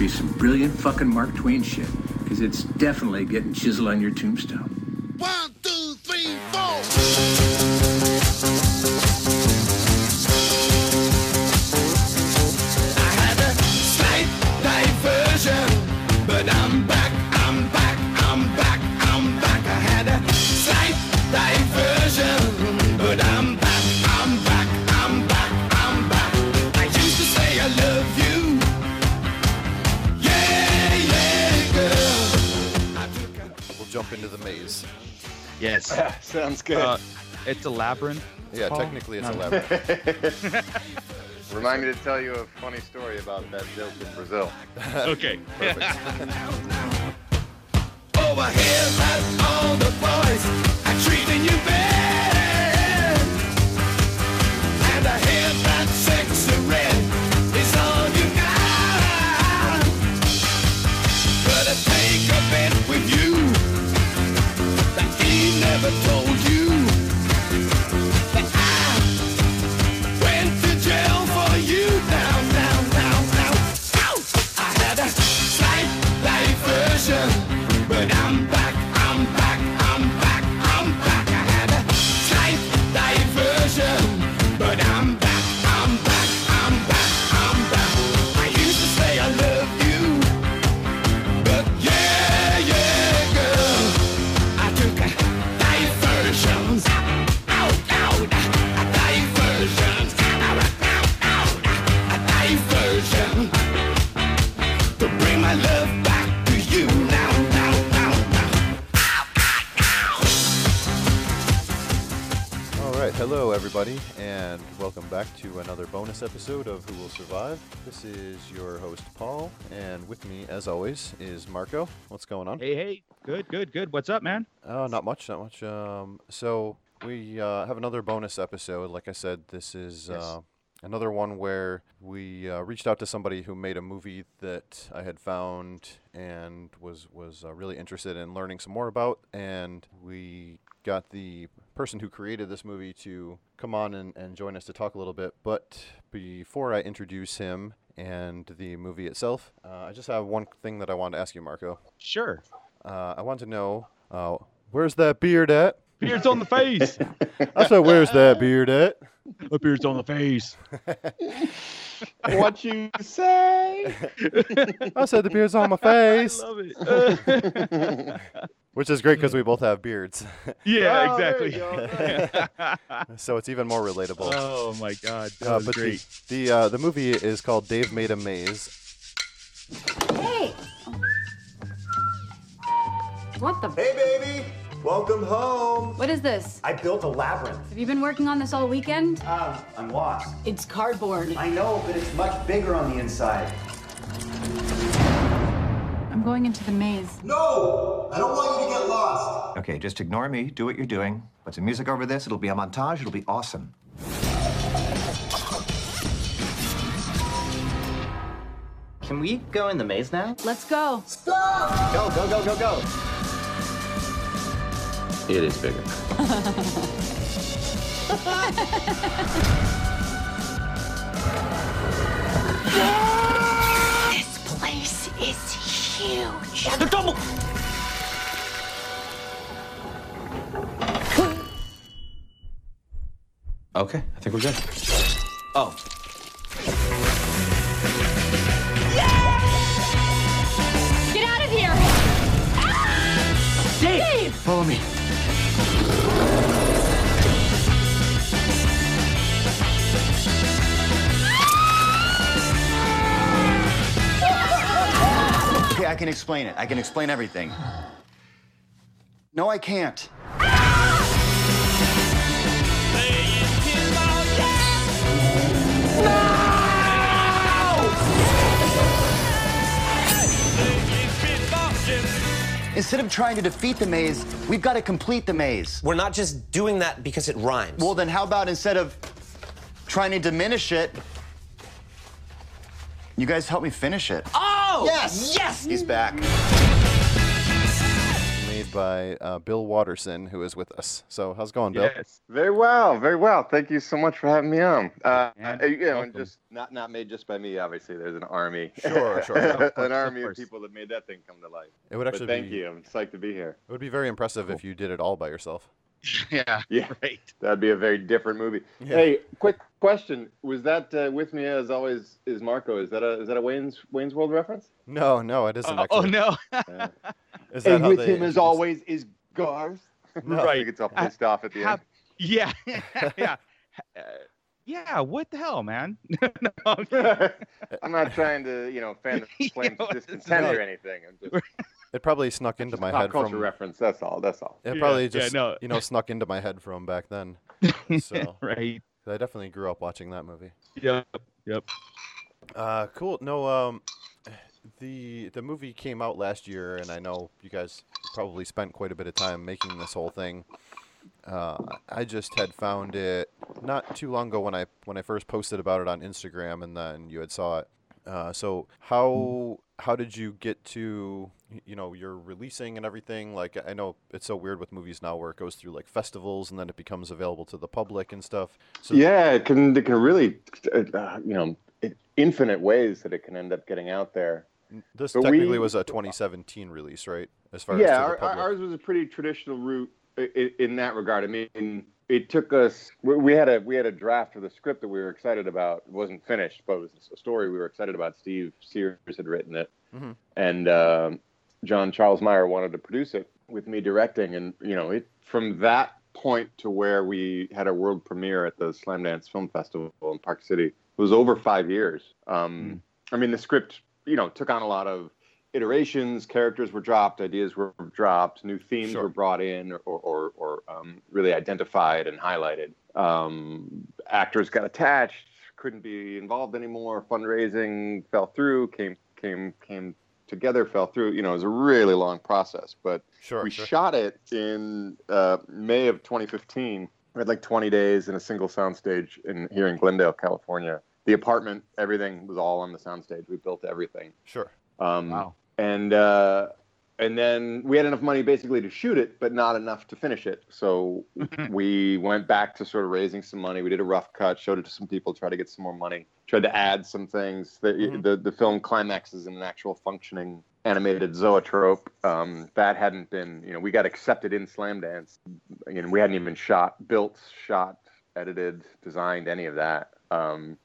be some brilliant fucking Mark Twain shit. Because it's definitely getting chiseled on your tombstone. Good. Uh, it's a labyrinth. Yeah, Paul? technically it's a labyrinth. Remind me to tell you a funny story about that joke in Brazil. Okay. Over here, episode of Who Will Survive. This is your host Paul, and with me, as always, is Marco. What's going on? Hey, hey. Good, good, good. What's up, man? Uh, not much, not much. Um, so we uh, have another bonus episode. Like I said, this is Yes. uh, another one where we uh, reached out to somebody who made a movie that I had found and was was uh, really interested in learning some more about, and we got the person who created this movie to come on and, and join us to talk a little bit. But before I introduce him and the movie itself, uh, I just have one thing that I wanted to ask you, Marco. Sure. Uh, I want to know uh, where's that beard at? Beard's on the face. I said, where's that beard at? A beard's on the face. what you say? I said the beard's on my I face, love it. Which is great because we both have beards, yeah, Oh, exactly. so it's even more relatable. oh my god. That Uh, was but great. the the, uh, the movie is called Dave Made a Maze. Hey! What the? Hey, baby! Welcome home! What is this? I built a labyrinth. Have you been working on this all weekend? Um, I'm lost. It's cardboard. I know, but it's much bigger on the inside. I'm going into the maze. No! I don't want you to get lost. Okay, just ignore me. Do what you're doing. Put some music over this. It'll be a montage. It'll be awesome. Can we go in the maze now? Let's go. Go, go, go, go, go. It is bigger. This place is huge. The double. Okay, I think we're good. Oh, Get out of here! Ah! Follow me. Okay, I can explain it. I can explain everything. No, I can't. Instead of trying to defeat the maze, we've got to complete the maze. We're not just doing that because it rhymes. Well, then how about instead of trying to diminish it, you guys help me finish it? Oh! Yes! Yes! He's back. Made by uh, Bill Watterson, who is with us. So how's it going, Bill? Yes. Very well, very well. Thank you so much for having me on. Uh, Yeah, uh, you know, and just not not made just by me. Obviously, there's an army. Sure, sure. Of course, an army of course. people that made that thing come to life. It would But actually thank be, you. I'm psyched to be here. It would be very impressive if you did it all by yourself. Yeah. Yeah. Right. That'd be a very different movie. Yeah. Hey, quick question: Was that uh, with me as always? Is Marco? Is that a is that a Wayne's Wayne's World reference? No, no, it isn't Oh, oh, no. Yeah. Is that and how with they him as introduce- always is Garth. No. Right. He gets all pissed off at the Hap- end. yeah. yeah. Uh, yeah. What the hell, man? no, I'm not trying to, you know, fan the flames Yeah, of this is discontent or anything. I'm just It probably snuck into my pop head culture from. reference. That's all. That's all. It probably yeah, just no. you know snuck into my head from back then. So right. I definitely grew up watching that movie. Yep. Yep. Uh, cool. No, um, the the movie came out last year, and I know you guys probably spent quite a bit of time making this whole thing. Uh, I just had found it not too long ago when I when I first posted about it on Instagram, and then you had saw it. Uh, so how how did you get to y- you know you're releasing and everything? Like I know it's so weird with movies now where it goes through like festivals and then it becomes available to the public and stuff. So yeah, it can. It can really, uh, you know, it, infinite ways that it can end up getting out there. this but technically we- was a 2017 release, right? As far yeah, as our, ours was a pretty traditional route in, in that regard. I mean, it took us. we- had a we had a draft of the script that we were excited about. It wasn't finished, but it was a story we were excited about. Steve Sears had written it, Mhm. and um, John Charles Meyer wanted to produce it with me directing. And you know, it from that point to where we had a world premiere at the Slamdance Film Festival in Park City it was over five years. Um, I mean, the script, you know, took on a lot of iterations. Characters were dropped, ideas were dropped, new themes Sure. were brought in, or or, or um, really identified and highlighted. Um, actors got attached, couldn't be involved anymore. Fundraising fell through, came came came together, fell through. You know, it was a really long process, but Sure, we sure. shot it in uh, May of 2015. We had like 20 days in a single soundstage in here in Glendale, California. The apartment, everything was all on the soundstage. We built everything. Sure. Um, Wow. And uh, and then we had enough money basically to shoot it, but not enough to finish it. So we went back to sort of raising some money. We did a rough cut, showed it to some people, tried to get some more money, tried to add some things. The Mhm. the, the film climaxes in an actual functioning animated zoetrope. Um, that hadn't been, you know, we got accepted in Slamdance. You know, we hadn't even shot, built, shot, edited, designed any of that. Um,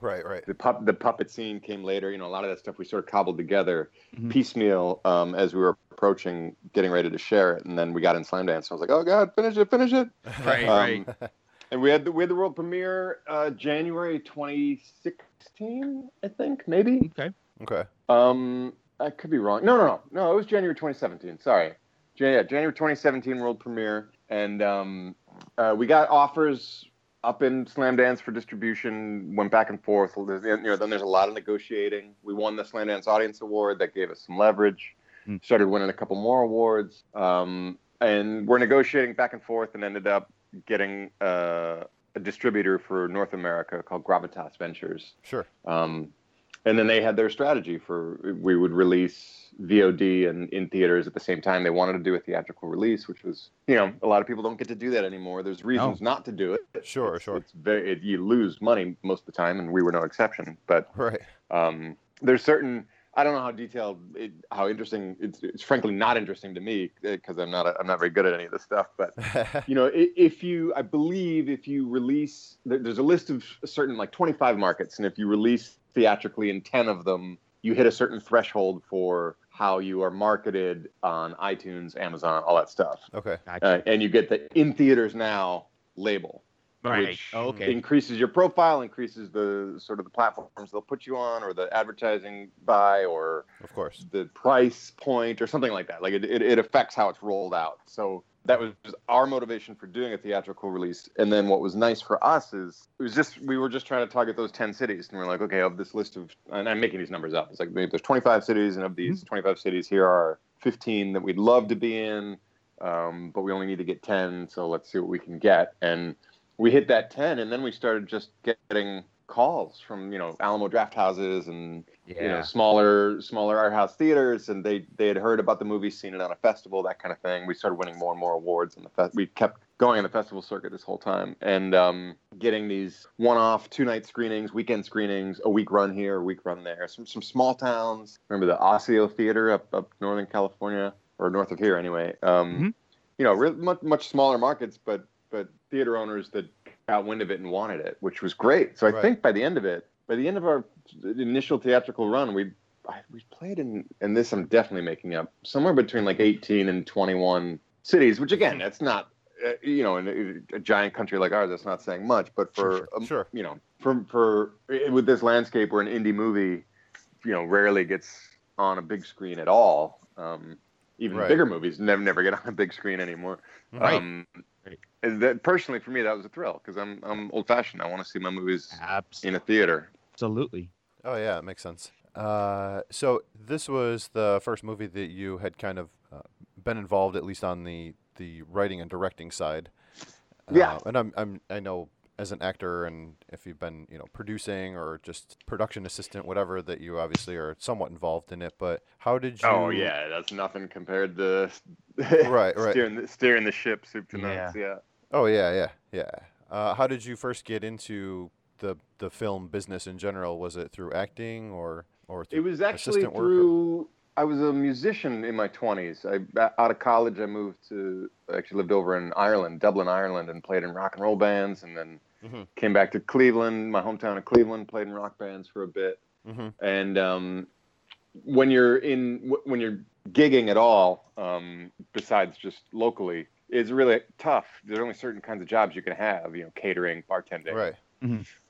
Right, right. the pup the puppet scene came later. You know, a lot of that stuff we sort of cobbled together Mhm. piecemeal um, as we were approaching getting ready to share it, and then we got in Slamdance. I was like, oh god, finish it, finish it. Right. Um, right. And we had the we had the world premiere uh, January 2016, I think, maybe. Okay. Okay. Um, I could be wrong. No, no, no, no. It was January 2017. Sorry, yeah, January 2017 world premiere, and um, uh, we got offers up in Slamdance for distribution. Went back and forth. There's- You know, then there's a lot of negotiating. We won the Slamdance Audience Award. That gave us some leverage. Hmm. Started winning a couple more awards, um, and we're negotiating back and forth, and ended up getting uh, a distributor for North America called Gravitas Ventures. Sure. Um, and then they had their strategy for we would release VOD and in theaters at the same time. They wanted to do a theatrical release, which was you know a lot of people don't get to do that anymore. There's reasons not to do it. Sure, It's- sure. It's very it, you lose money most of the time, and we were no exception. But Right. um, there's certain I don't know how detailed, it, how interesting. It's, it's frankly not interesting to me because I'm not a, I'm not very good at any of this stuff. But you know, if you, I believe, if you release, there's a list of certain like 25 markets, and if you release theatrically in 10 of them, you hit a certain threshold for how you are marketed on iTunes, Amazon, all that stuff. Okay. Uh, and you get the in theaters now label, Right. which Oh, okay. increases your profile, increases the sort of the platforms they'll put you on, or the advertising buy, or Of course. the price point, or something like that. Like it, it, it affects how it's rolled out. So that was our motivation for doing a theatrical release. And then what was nice for us is it was just we were just trying to target those ten cities, and we're like, okay, of this list of, and I'm making these numbers up. It's like maybe there's 25 cities, and of these 25 cities, here are 15 that we'd love to be in, um, but we only need to get 10. So let's see what we can get. And we hit that 10, and then we started just getting calls from you know Alamo Drafthouses and you know smaller smaller art house theaters and they they had heard about the movie seen it on a festival that kind of thing. We started winning more and more awards on the fest we kept going on the festival circuit this whole time and um, getting these one-off two-night screenings weekend screenings a week run here a week run there some some small towns. Remember the Osseo Theater up up northern California or north of here anyway um, you know real, much much smaller markets but but theater owners that got wind of it and wanted it which was great so I Right. think by the end of it by the end of our initial theatrical run, we we played in, and this I'm definitely making up, somewhere between like 18 and 21 cities, which again, that's not, uh, you know, in a, a giant country like ours, that's not saying much, but for, um, sure. you know, for, for, with this landscape where an indie movie, you know, rarely gets on a big screen at all, um, even Right. bigger movies never, never get on a big screen anymore. Right. Um, and that personally for me, that was a thrill because I'm, I'm old fashioned. I want to see my movies in a theater. Absolutely. Oh yeah, it makes sense. Uh, so this was the first movie that you had kind of uh, been involved, at least on the the writing and directing side. Yeah. Uh, and I'm I'm I know as an actor, and if you've been you know producing or just production assistant, whatever, that you obviously are somewhat involved in it. But how did you? Oh yeah, that's nothing compared to Right, right. steering the, steering the ship soup to nuts. Yeah. Oh yeah, yeah, yeah. Uh, how did you first get into the the film business in general? Was it through acting or or through It was actually assistant work or- through. I was a musician in my twenties. I out of college, I moved to. I actually lived over in Ireland, Dublin, Ireland, and played in rock and roll bands, and then Mhm. came back to Cleveland, my hometown of Cleveland, played in rock bands for a bit. Mm-hmm. And um, when you're in, when you're gigging at all, um, besides just locally, it's really tough. There's only certain kinds of jobs you can have. You know, catering, bartending. Right.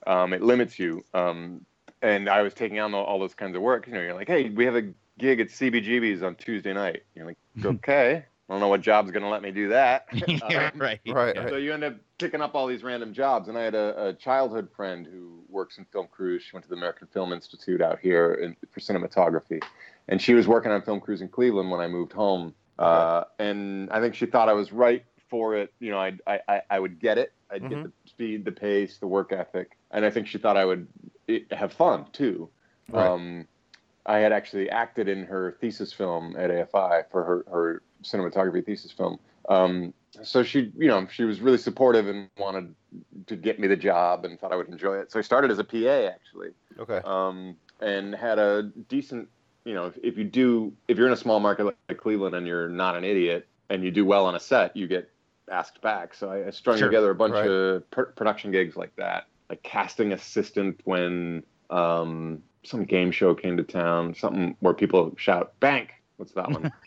Um, it limits you. Um, and I was taking on all, all those kinds of work. You know, you're like, hey, we have a gig at CBGB's on Tuesday night. You're like, okay. I don't know what job's going to let me do that. Yeah, Um, right. Right, So you end up picking up all these random jobs. And I had a, a childhood friend who works in film crews. She went to the American Film Institute out here in, for cinematography. And she was working on film crews in Cleveland when I moved home. Uh, and I think she thought I was right for it. You know, I, I, I- I would get it. I'd Mhm. get the speed, the pace, the work ethic. And I think she thought I would eh, have fun too. Right. Um, I had actually acted in her thesis film at AFI for her, her cinematography thesis film. Um, so she, you know, she was really supportive and wanted to get me the job and thought I would enjoy it. So I started as a PA actually, Okay. um, and had a decent, you know, if, if you do, if you're in a small market like, like Cleveland and you're not an idiot and you do well on a set, you get asked back. So I, I strung Sure. together a bunch Right. of pr- production gigs like that, like casting assistant when um, some game show came to town, something where people shout "bank." What's that one?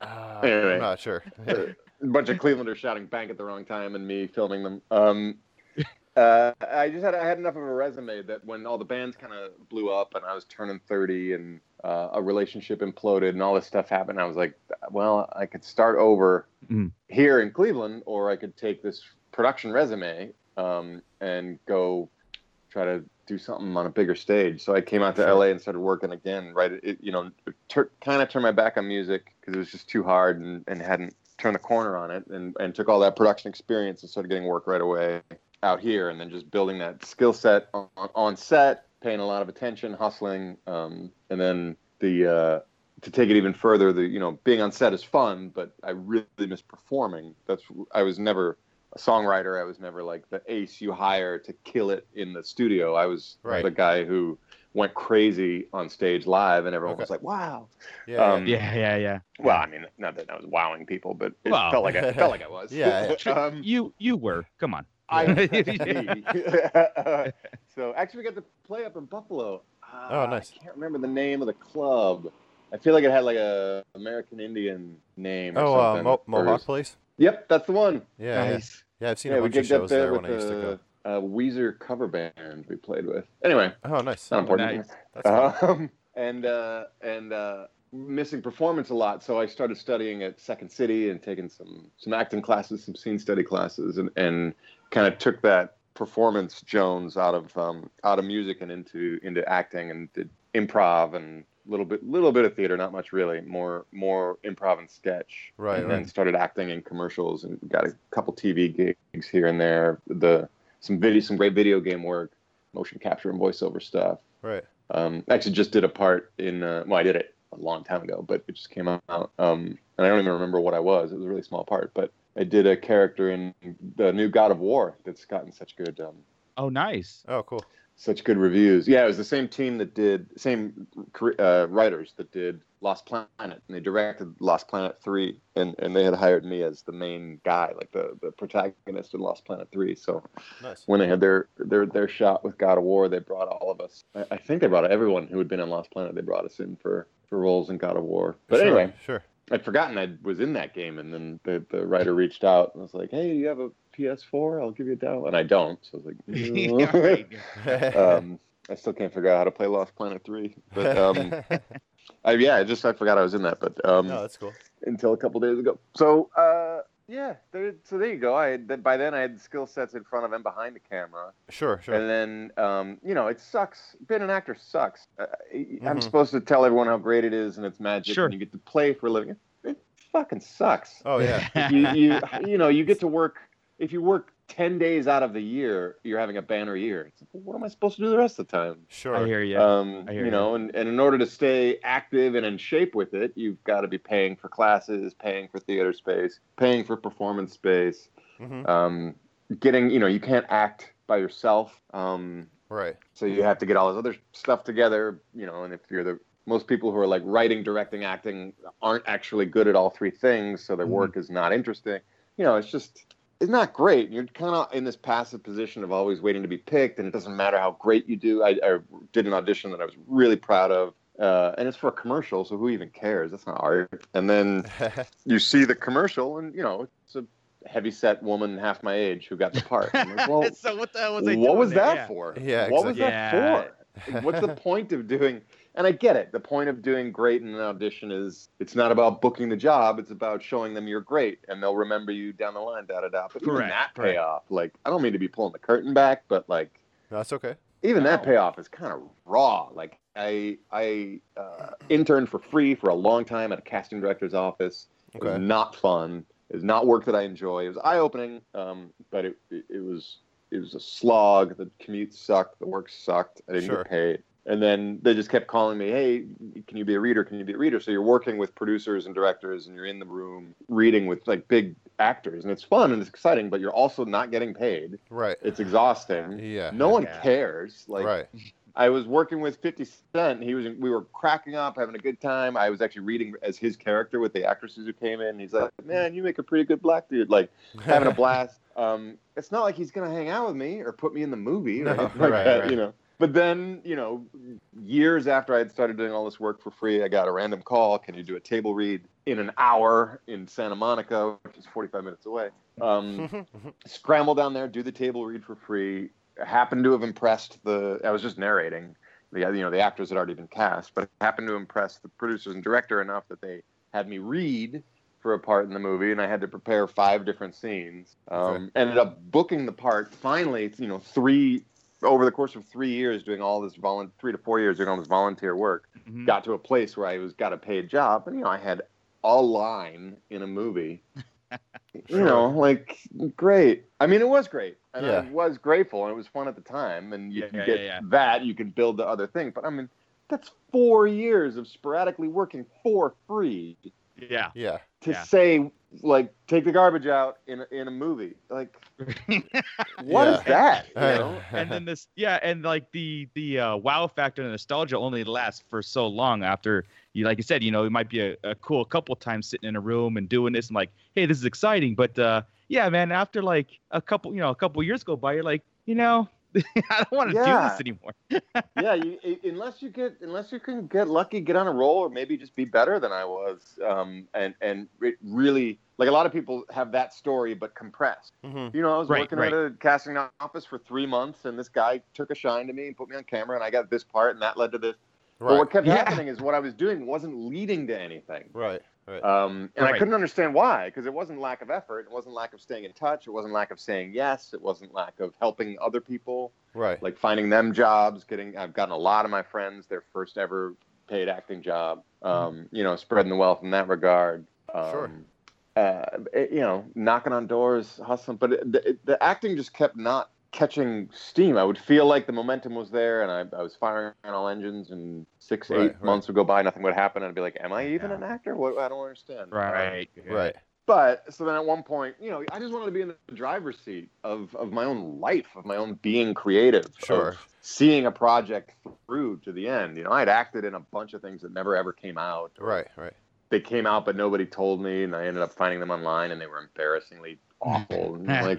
Uh, Anyway. I'm not sure. a bunch of Clevelanders shouting "bank" at the wrong time, and me filming them. Um, uh, I just had I had enough of a resume that when all the bands kind of blew up and I was turning thirty and uh, a relationship imploded and all this stuff happened, I was like, well, I could start over Mhm. here in Cleveland, or I could take this production resume um, and go try to do something on a bigger stage. So I came out to Sure. LA and started working again. Right, it, you know, tur kind of turned my back on music because it was just too hard and, and hadn't turned the corner on it, and and took all that production experience and started getting work right away out here, and then just building that skill set on, on set, paying a lot of attention, hustling, um, and then the. Uh, to take it even further, the you know being on set is fun, but I really miss performing. That's I was never a songwriter. I was never like the ace you hire to kill it in the studio. I was Right. the guy who went crazy on stage live, and everyone Okay. was like, "Wow!" Yeah. Um, Yeah, yeah, yeah. Well, I mean, not that I was wowing people, but it Well. felt like I felt like I was. Yeah, um, You you were. Come on. I so actually, we got to play up in Buffalo. Oh, nice. I can't remember the name of the club. I feel like it had like a American Indian name. Or Oh, uh. Mo- Mohawk Place. Yep, that's the one. Yeah, yeah. Nice. Yeah, I've seen yeah, a we bunch of shows there there with when I used to go. a, Weezer cover band we played with. Anyway, Oh, nice. not important. nice. Um, and uh, and uh, missing performance a lot, so I started studying at Second City and taking some some acting classes, some scene study classes, and, and kind of took that performance Jones out of um, out of music and into into acting and did improv and little bit little bit of theater, not much really, more more improv and sketch. Right, and then started acting in commercials and got a couple TV gigs here and there. The some video, some great video game work, motion capture and voiceover stuff. Right. Um, actually, just did a part in. Uh, well, I did it a long time ago, but it just came out. Um, and I don't even remember what I was. It was a really small part, but I did a character in the new God of War that's gotten such good, um, Oh, nice. Oh, cool. Such good reviews. Yeah, it was the same team that did same uh, writers that did Lost Planet, and they directed Lost Planet three, and and they had hired me as the main guy, like the the protagonist in Lost Planet three. So Nice. when they had their their their shot with God of War, they brought all of us. I, I think they brought everyone who had been on Lost Planet. They brought us in for for roles in God of War. But Sure, anyway, Sure. I'd forgotten I was in that game, and then the the writer reached out and was like, "Hey, do you have a PS4? I'll give you a demo." And I don't, so I was like, right. um, I still can't figure out how to play Lost Planet Three. But um, I, yeah, I just I forgot I was in that. But um, no, that's cool. until a couple days ago. So uh, yeah, there, so there you go. I had, by then I had skill sets in front of and behind the camera, Sure, sure. and then um, you know it sucks. Being an actor sucks. Uh, I'm Mhm. supposed to tell everyone how great it is and it's magic, Sure. and you get to play for a living. It fucking sucks. oh, yeah. you you you know you get to work if you work 10 days out of the year you're having a banner year it's like, well, what am i supposed to do the rest of the time Sure. I hear you. um, I hear you know and, and in order to stay active and in shape with it you've got to be paying for classes paying for theater space paying for performance space hmm um, getting you know you can't act by yourself um, Right. so you have to get all this other stuff together, you know, and if you're the most people who are like writing, directing, acting aren't actually good at all three things, so their Mhm. work is not interesting. You know, it's just it's not great. You're kind of in this passive position of always waiting to be picked, and it doesn't matter how great you do. I, I did an audition that I was really proud of, uh, and it's for a commercial, so who even cares? That's not art. And then you see the commercial, and you know, it's a heavy-set woman half my age who got the part. Like, well, so what the hell was I what doing was there? that Yeah. for? Yeah, What was exactly. that for? What's the point of doing? And I get it. The point of doing great in an audition is it's not about booking the job. It's about showing them you're great, and they'll remember you down the line. Da da da. But even Correct, that correct. payoff, like I don't mean to be pulling the curtain back, but like That's okay. even that payoff is kind of raw. Like I I uh, interned for free for a long time at a casting director's office. It was Okay. not fun. It was not work that I enjoy. It was eye opening, um, but it, it it was it was a slog. The commute sucked. The work sucked. I didn't Sure. get paid. And then they just kept calling me, "Hey, can you be a reader? Can you be a reader?" So you're working with producers and directors, and you're in the room reading with like big actors, and it's fun and it's exciting. But you're also not getting paid. Right. It's exhausting. Yeah. No one Yeah. cares. Like right. I was working with 50 Cent. He was. We were cracking up, having a good time. I was actually reading as his character with the actresses who came in. He's like, "Man, you make a pretty good black dude." Like having a blast. Um, it's not like he's gonna hang out with me or put me in the movie No, anything like right, that, right. you know. But then, you know, years after I had started doing all this work for free, I got a random call. Can you do a table read in an hour in Santa Monica, which is 45 minutes away? Um, scramble down there, do the table read for free. Happened to have impressed the. I was just narrating. The you know the actors had already been cast, but happened to impress the producers and director enough that they had me read for a part in the movie, and I had to prepare five different scenes. Um, Okay. Ended up booking the part. Finally, you know, three over the course of three years doing all this volun three to four years doing all this volunteer work. Mhm. Got to a place where I was got a paid job, and you know I had a line in a movie. You know, like great. I mean, it was great, and I was grateful, and it was fun at the time. And you Yeah, can yeah, get yeah, yeah. that, you can build the other thing. But I mean, that's four years of sporadically working for free Yeah. Yeah. to Yeah. say like take the garbage out in a, in a movie. Like, what is Yeah. that? You know? and then this yeah and like the the uh, wow factor and nostalgia only lasts for so long after you like you said you know it might be a, a cool couple times sitting in a room and doing this and like hey this is exciting but uh yeah man after like a couple you know a couple years go by you're like you know I don't want to do this anymore. yeah, you, unless you get unless you can get lucky, get on a roll, or maybe just be better than I was, um, and and it really like a lot of people have that story but compressed. Mhm. You know, I was Right, working right. at a casting office for three months, and this guy took a shine to me and put me on camera, and I got this part, and that led to this. But what kept Yeah. happening is what I was doing wasn't leading to anything. Right. Right. Um, and I couldn't understand why, because it wasn't lack of effort, it wasn't lack of staying in touch, it wasn't lack of saying yes, it wasn't lack of helping other people, right. like finding them jobs. Getting, I've gotten a lot of my friends their first ever paid acting job. Um, you know, spreading the wealth in that regard. Um, Sure. Uh, it- you know, knocking on doors, hustling, but it, the, it- the acting just kept not catching steam. I would feel like the momentum was there, and I, I was firing on all engines. And six, Right, eight right. months would go by, nothing would happen, and I'd be like, "Am I even an actor? What? I don't understand." Right. Right. right. But so then at one point, you know, I just wanted to be in the driver's seat of, of my own life, of my own being creative, Sure. of seeing a project through to the end. You know, I'd acted in a bunch of things that never ever came out. Right. Right. They came out, but nobody told me, and I ended up finding them online, and they were embarrassingly awful. And like,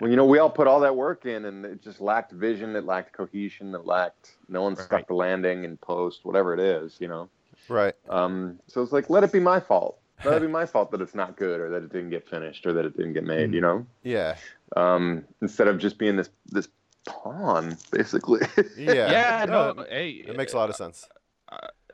well, you know, we all put all that work in, and it just lacked vision, it lacked cohesion, it lacked no one stuck Right. the landing in post, whatever it is, you know. Right. Um, so it's like, let it be my fault. Let it be my fault that it's not good, or that it didn't get finished, or that it didn't get made. You know, Yeah. um, instead of just being this this pawn, basically. Yeah. Yeah. No. Hey. It makes a lot of sense.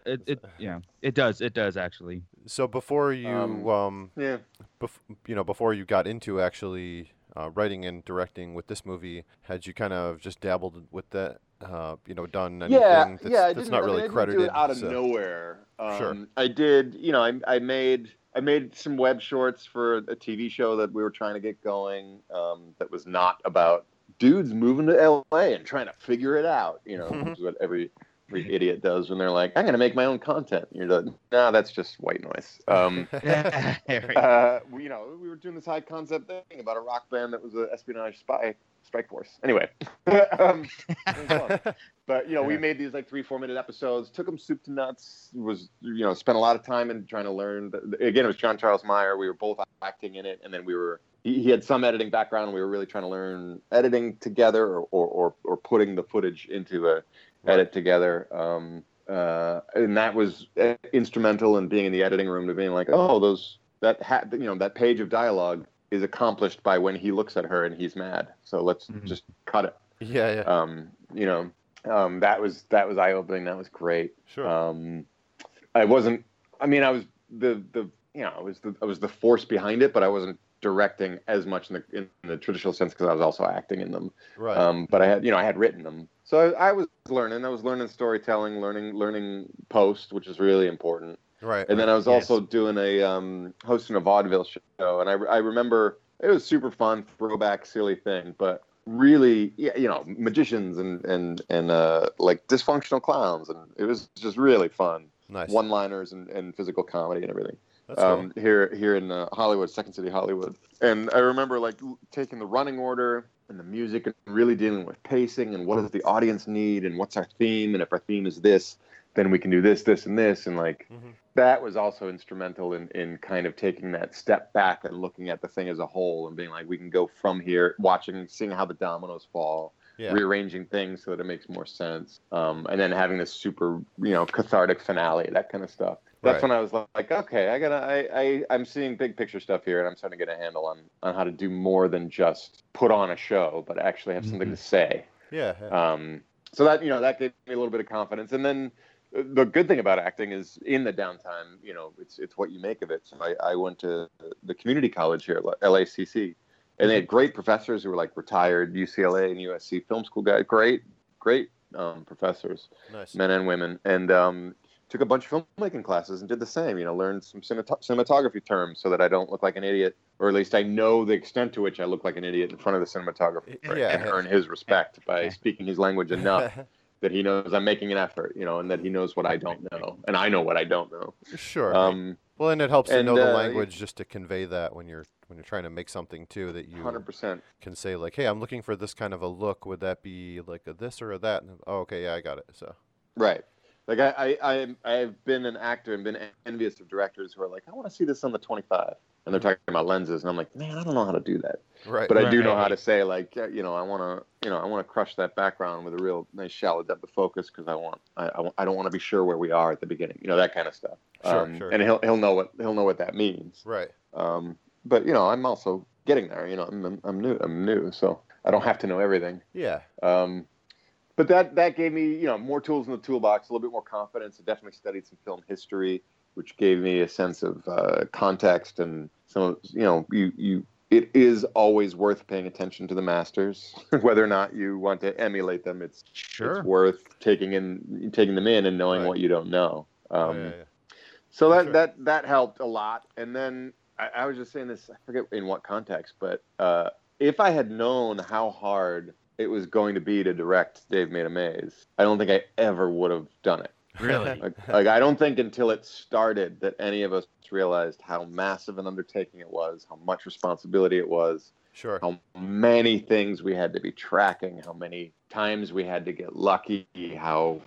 It, it. Yeah. It does. It does actually. So before you Um, um, yeah. bef- you know, before you got into actually uh, writing and directing with this movie, had you kind of just dabbled with that? Uh, you know, done anything yeah, that's, yeah. That's not I mean, really credited. out of so- nowhere. Um, Sure. I did. You know, I, I made I made some web shorts for a TV show that we were trying to get going. Um, that was not about dudes moving to LA and trying to figure it out. You know, which is what every every idiot does when they're like, "I'm going to make my own content." And you're like, "Nah, that's just white noise." Um, uh, we- you know, we were doing this high concept thing about a rock band that was an espionage spy strike force. Anyway, um, it was fun. but you know, we made these like three, four minute episodes. Took them soup to nuts. Was you know, spent a lot of time in trying to learn. Again, it was John Charles Meyer. We were both acting in it, and then we were. He, he had some editing background. and We were really trying to learn editing together, or or or, or putting the footage into a edit together. Um, uh, and that was uh, instrumental in being in the editing room to being like, oh, those that ha- you know that page of dialogue is accomplished by when he looks at her and he's mad. So let's just cut it. Yeah, yeah. Um, you know, um, that was that was eye opening. That was great. Sure. Um, I wasn't. I mean, I was the the you know I was the I was the force behind it, but I wasn't directing as much in the in the traditional sense because I was also acting in them. Right. Um, but I had, you know, I had written them, so I, I was learning. I was learning storytelling, learning, learning post, which is really important. right. And then I was Yes. also doing a um, hosting a vaudeville show, and I, I remember it was super fun, throwback, silly thing, but really, yeah, you know, magicians and and and uh, like dysfunctional clowns, and it was just really fun. nice. One-liners and, and physical comedy and everything cool. um, here here in uh, Hollywood, Second City Hollywood. And I remember like taking the running order and the music and really dealing with pacing and what does the audience need and what's our theme and if our theme is this, then we can do this, this, and this. And like Mhm. that was also instrumental in in kind of taking that step back and looking at the thing as a whole and being like we can go from here, watching, seeing how the dominoes fall Yeah. rearranging things so that it makes more sense. Um, and then having this super, you know, cathartic finale, that kind of stuff. That's Right. when I was like, okay, I gotta, I, I, I'm seeing big picture stuff here, and I'm starting to get a handle on on how to do more than just put on a show, but actually have something to say. Yeah. yeah. Um, so that you know that gave me a little bit of confidence, and then uh, the good thing about acting is in the downtime, you know, it's it's what you make of it. So I, I went to the community college here at LACC, and they had great professors who were like retired UCLA and USC film school guys, great, great um, professors, nice. men and women, and um, took a bunch of filmmaking classes and did the same. You know, learned some cinematography terms so that I don't look like an idiot, or at least I know the extent to which I look like an idiot in front of the cinematographer, Yeah. and earn his respect by speaking his language enough that he knows I'm making an effort. You know, and that he knows what I don't know, and I know what I don't know. Sure. Um, well, and it helps to and, know the uh, language just to convey that when you're when you're trying to make something too that you hundred percent. can say like, "Hey, I'm looking for this kind of a look. Would that be like a this or a that?" And, oh, okay, yeah, I got it. So Right. Like I, I, I, I've been an actor and been envious of directors who are like, I want to see this on the 25, and they're talking about lenses, and I'm like, man, I don't know how to do that. Right. But I do know how to say like, you know, I want to, you know, I want to crush that background with a real nice shallow depth of focus because I want, I, I, I don't want to be sure where we are at the beginning, you know, that kind of stuff. Sure, um, sure. And he'll, he'll know what, he'll know what that means. Right. Um, but you know, I'm also getting there. You know, I'm, I'm, I'm new. I'm new, so I don't have to know everything. Yeah. Um, but that that gave me you know more tools in the toolbox, a little bit more confidence. I definitely studied some film history, which gave me a sense of uh, context and some you know you you. It is always worth paying attention to the masters, whether or not you want to emulate them. It's Sure. it's worth taking in taking them in and knowing Right. what you don't know. Um, yeah, yeah. so that, sure. that that helped a lot. And then I, I was just saying this. I forget in what context, but uh, if I had known how hard it was going to be to direct Dave Made a Maze, I don't think I ever would have done it. Really? Like, like I don't think until it started that any of us realized how massive an undertaking it was, how much responsibility it was, Sure. how many things we had to be tracking, how many times we had to get lucky, how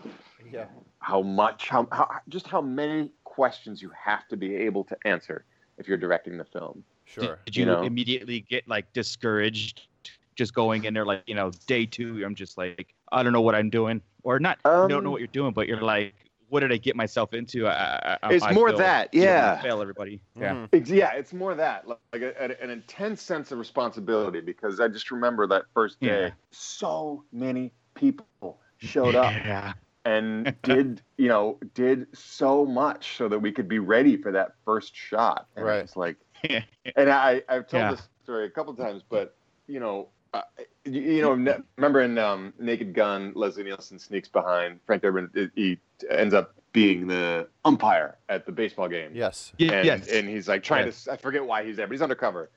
Yeah. how much how, how just how many questions you have to be able to answer if you're directing the film. Sure. Did you You know? immediately get like discouraged just going in there like, you know, day two, I'm just like, I don't know what I'm doing. Or not you don't know Um, what you're doing, but you're like, what did I get myself into? I, I, I- It's I more feel, that, you know, yeah. Fail everybody. Yeah. It's, yeah, it's more that like a, a- an intense sense of responsibility because I just remember that first day, Yeah. so many people showed up Yeah. and did you know did so much so that we could be ready for that first shot. And Right. It's like, and I I've told Yeah. this story a couple times, but you know. Uh, you, you know, ne- remember in um, Naked Gun, Leslie Nielsen sneaks behind Frank Drebin. He ends up being the umpire at the baseball game. Yes. And, yes. and he's like trying Yes. to I forget why he's there, but he's undercover.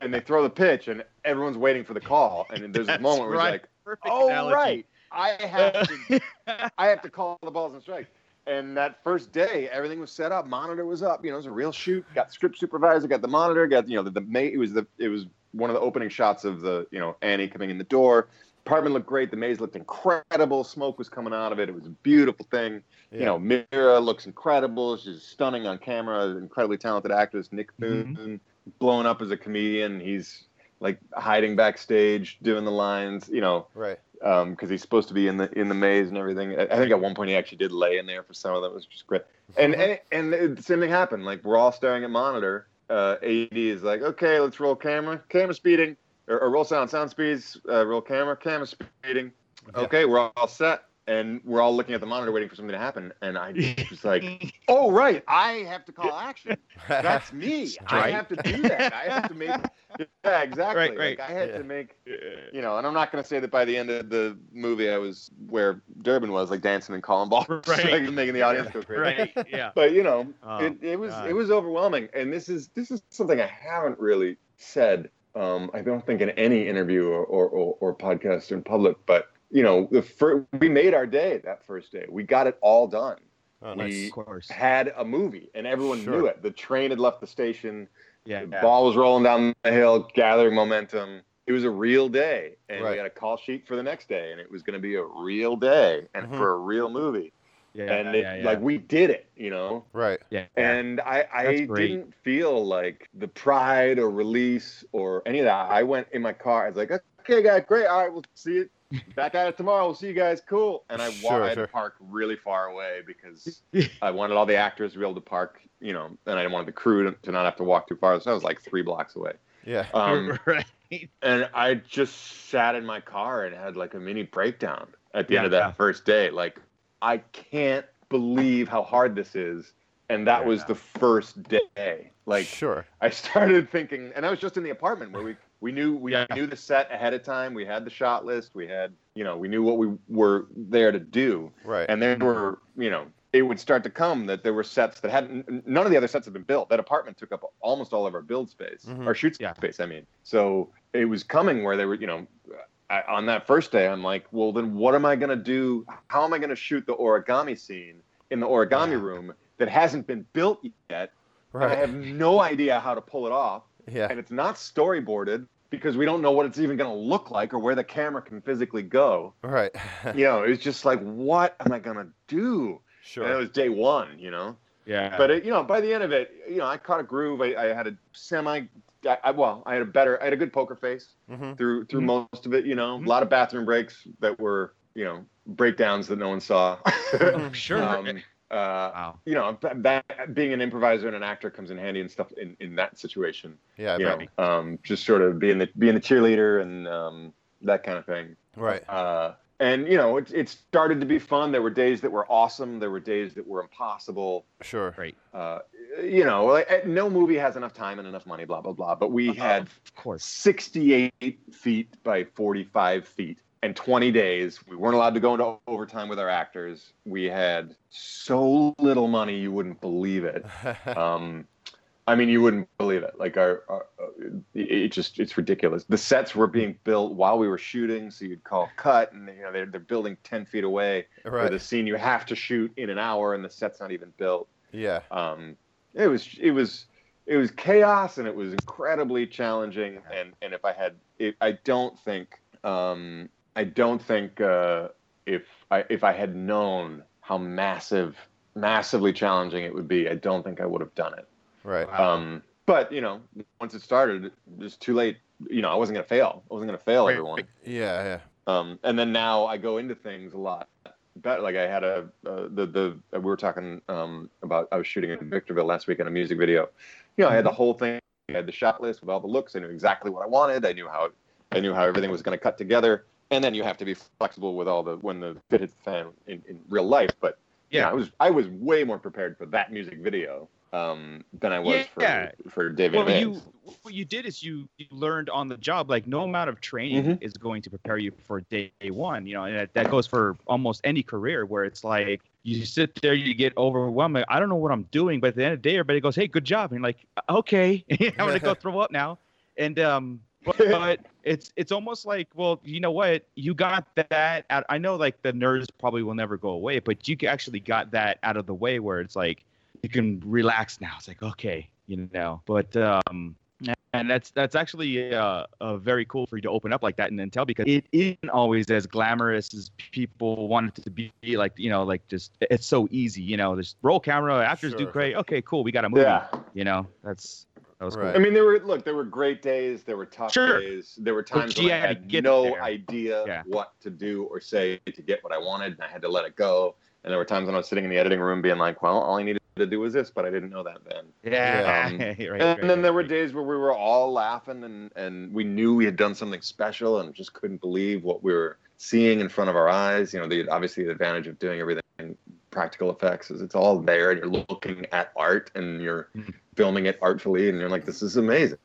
And they throw the pitch, and everyone's waiting for the call. And there's a moment where he's right. like, Perfect "Oh analogy. right, I have to, I have to call the balls and strikes." And that first day, everything was set up. Monitor was up. You know, it was a real shoot. Got script supervisor, got the monitor, got you know the, the ma- it was the it was one of the opening shots of the you know Annie coming in the door. Apartment looked great. The maze looked incredible. Smoke was coming out of it. It was a beautiful thing. Yeah. You know, Meera looks incredible. She's stunning on camera. Incredibly talented actress. Nick Mhm. blown up as a comedian. He's like hiding backstage, doing the lines. You know, Right. because he's supposed to be in the in the maze and everything. I I think at one point he actually did lay in there for some of them. It was just great. And and, and the same thing happened. Like we're all staring at monitor. Uh, AD is like, okay, let's roll camera. Camera speeding or, or roll sound. Sound speeds. Uh, roll camera. Camera speeding. Yeah. Okay, we're all set. And we're all looking at the monitor waiting for something to happen. And I was like, oh, right. I have to call action. That's me. I have to do that. I have to make. Yeah, exactly. Right, right. Like, I had Yeah. to make you know, and I'm not going to say that by the end of the movie I was where Drebin was, like dancing and calling balls, Right. like making the audience go crazy. Right. Yeah. But you know, Oh, it, it was God. it was overwhelming, and this is this is something I haven't really said. Um, I don't think in any interview or or, or, or podcast in public, but you know, the fir- we made our day that first day. We got it all done. Oh, we nice. Of course. had a movie, and everyone Sure. knew it. The train had left the station. Yeah. The ball was rolling down the hill, gathering momentum. It was a real day, and Right. we got a call sheet for the next day, and it was going to be a real day and Mhm. for a real movie. Yeah. and it, yeah, yeah. like we did it, you know. Right. yeah. And I, I didn't feel like the pride or release or any of that. I went in my car. I was like, okay, guys, great. All right, we'll see you back at it tomorrow. We'll see you guys. Cool. And I, wa- Sure, I had sure. to park really far away because I wanted all the actors to be able to park, you know, and I wanted the crew to, to not have to walk too far. So I was like three blocks away. Yeah. Um, right. and I just sat in my car and had like a mini breakdown at the end of Yeah. that first day. Like, I can't believe how hard this is. And that was the first day. Like, sure. I started thinking, and I was just in the apartment where we we knew we Yeah. knew the set ahead of time. We had the shot list. We had you know we knew what we were there to do. Right. And there were you know it would start to come that there were sets that hadn't none of the other sets had been built. That apartment took up almost all of our build space Mhm. our shoot Yeah. space. I mean, so it was coming where they were you know. I, on that first day, I'm like, well, then what am I going to do? How am I going to shoot the origami scene in the origami Yeah. room that hasn't been built yet? And I have no idea how to pull it off. Yeah. And it's not storyboarded because we don't know what it's even going to look like or where the camera can physically go. Right. You know, it's just like, what am I going to do? Sure. And it was day one, you know. Yeah. But it, you know, by the end of it, you know, I caught a groove. I, I had a semi. I, I, well, I had a better. I had a good poker face Mhm. through through Mhm. most of it. You know, a lot of bathroom breaks that were you know breakdowns that no one saw. sure. Um, uh, wow. you know, that, that being an improviser and an actor comes in handy and stuff in, in that situation. Yeah, I you know, um, just sort of being the being the cheerleader and um, that kind of thing. Right. Uh, and you know, it, it started to be fun. There were days that were awesome. There were days that were impossible. Sure. right Uh, you know, like, eh, no movie has enough time and enough money. Blah blah blah. But we had Of course. 68 feet by 45 feet and 20 days. We weren't allowed to go into overtime with our actors. We had so little money, you wouldn't believe it. Um, I mean, you wouldn't believe it. Like our, our uh, it just it's ridiculous. The sets were being built while we were shooting, so you'd call cut, and you know they're they're building 10 feet away for the scene you have to shoot in an hour, and the set's not even built Yeah. um, it was it was it was chaos and it was incredibly challenging and and if I had it, I don't think um, I don't think uh, if I if I had known how massive massively challenging it would be I don't think I would have done it Right. um, but you know once it started it was too late you know I wasn't gonna fail I wasn't gonna fail Right. everyone Yeah. Yeah. um, and then now I go into things a lot better. Like I had a uh, the the we were talking um, about I was shooting in Victorville last week in a music video. You know, I had the whole thing. I had the shot list with all the looks. I knew exactly what I wanted. I knew how I knew how everything was going to cut together. And then you have to be flexible with all the when the fit hits the fan in, in real life. But yeah, Yeah. I was I was way more prepared for that music video um, than I was Yeah. for for David Well, Mays. you what you did is you, you learned on the job. Like no amount of training Mhm. is going to prepare you for day one. You know, and that, that goes for almost any career where it's like you sit there, you get overwhelmed. Like, I don't know what I'm doing, but at the end of the day, everybody goes, "Hey, good job," and you're like, "Okay, I'm gonna go throw up now." And um, but, but it's it's almost like, well, you know what? You got that. Out, I know, like the nerves probably will never go away, but you actually got that out of the way where it's like you can relax now. It's like okay, you know. But um, and that's that's actually uh, uh, very cool for you to open up like that and then tell because it isn't always as glamorous as people want it to be. Like you know, like just it's so easy. You know, just roll camera, actors do great. Okay, cool, we got a movie. Yeah. You know, that's that was Right. I mean, there were look, there were great days, there were tough Sure. days, there were times when I had no there. idea Yeah. what to do or say to get what I wanted, and I had to let it go. And there were times when I was sitting in the editing room being like, "Well, all I needed to do was this," but I didn't know that then. Yeah, Um, right, and right, then there were days where we were all laughing and, and we knew we had done something special and just couldn't believe what we were seeing in front of our eyes. You know, the obviously the advantage of doing everything practical effects is it's all there and you're looking at art and you're Mhm. filming it artfully and you're like, this is amazing.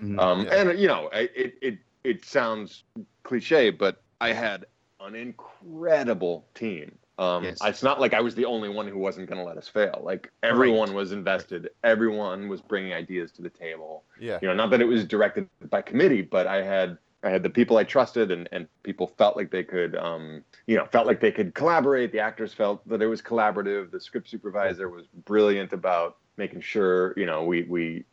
Mhm. Um, Yeah. And you know, it it it sounds cliche, but I had an incredible team. Um, Yes. It's not like I was the only one who wasn't going to let us fail. Like everyone was invested. Everyone was bringing ideas to the table. Yeah. You know, not that it was directed by committee, but I had I had the people I trusted, and, and people felt like they could, um, you know, felt like they could collaborate. The actors felt that it was collaborative. The script supervisor was brilliant about making sure, you know, we we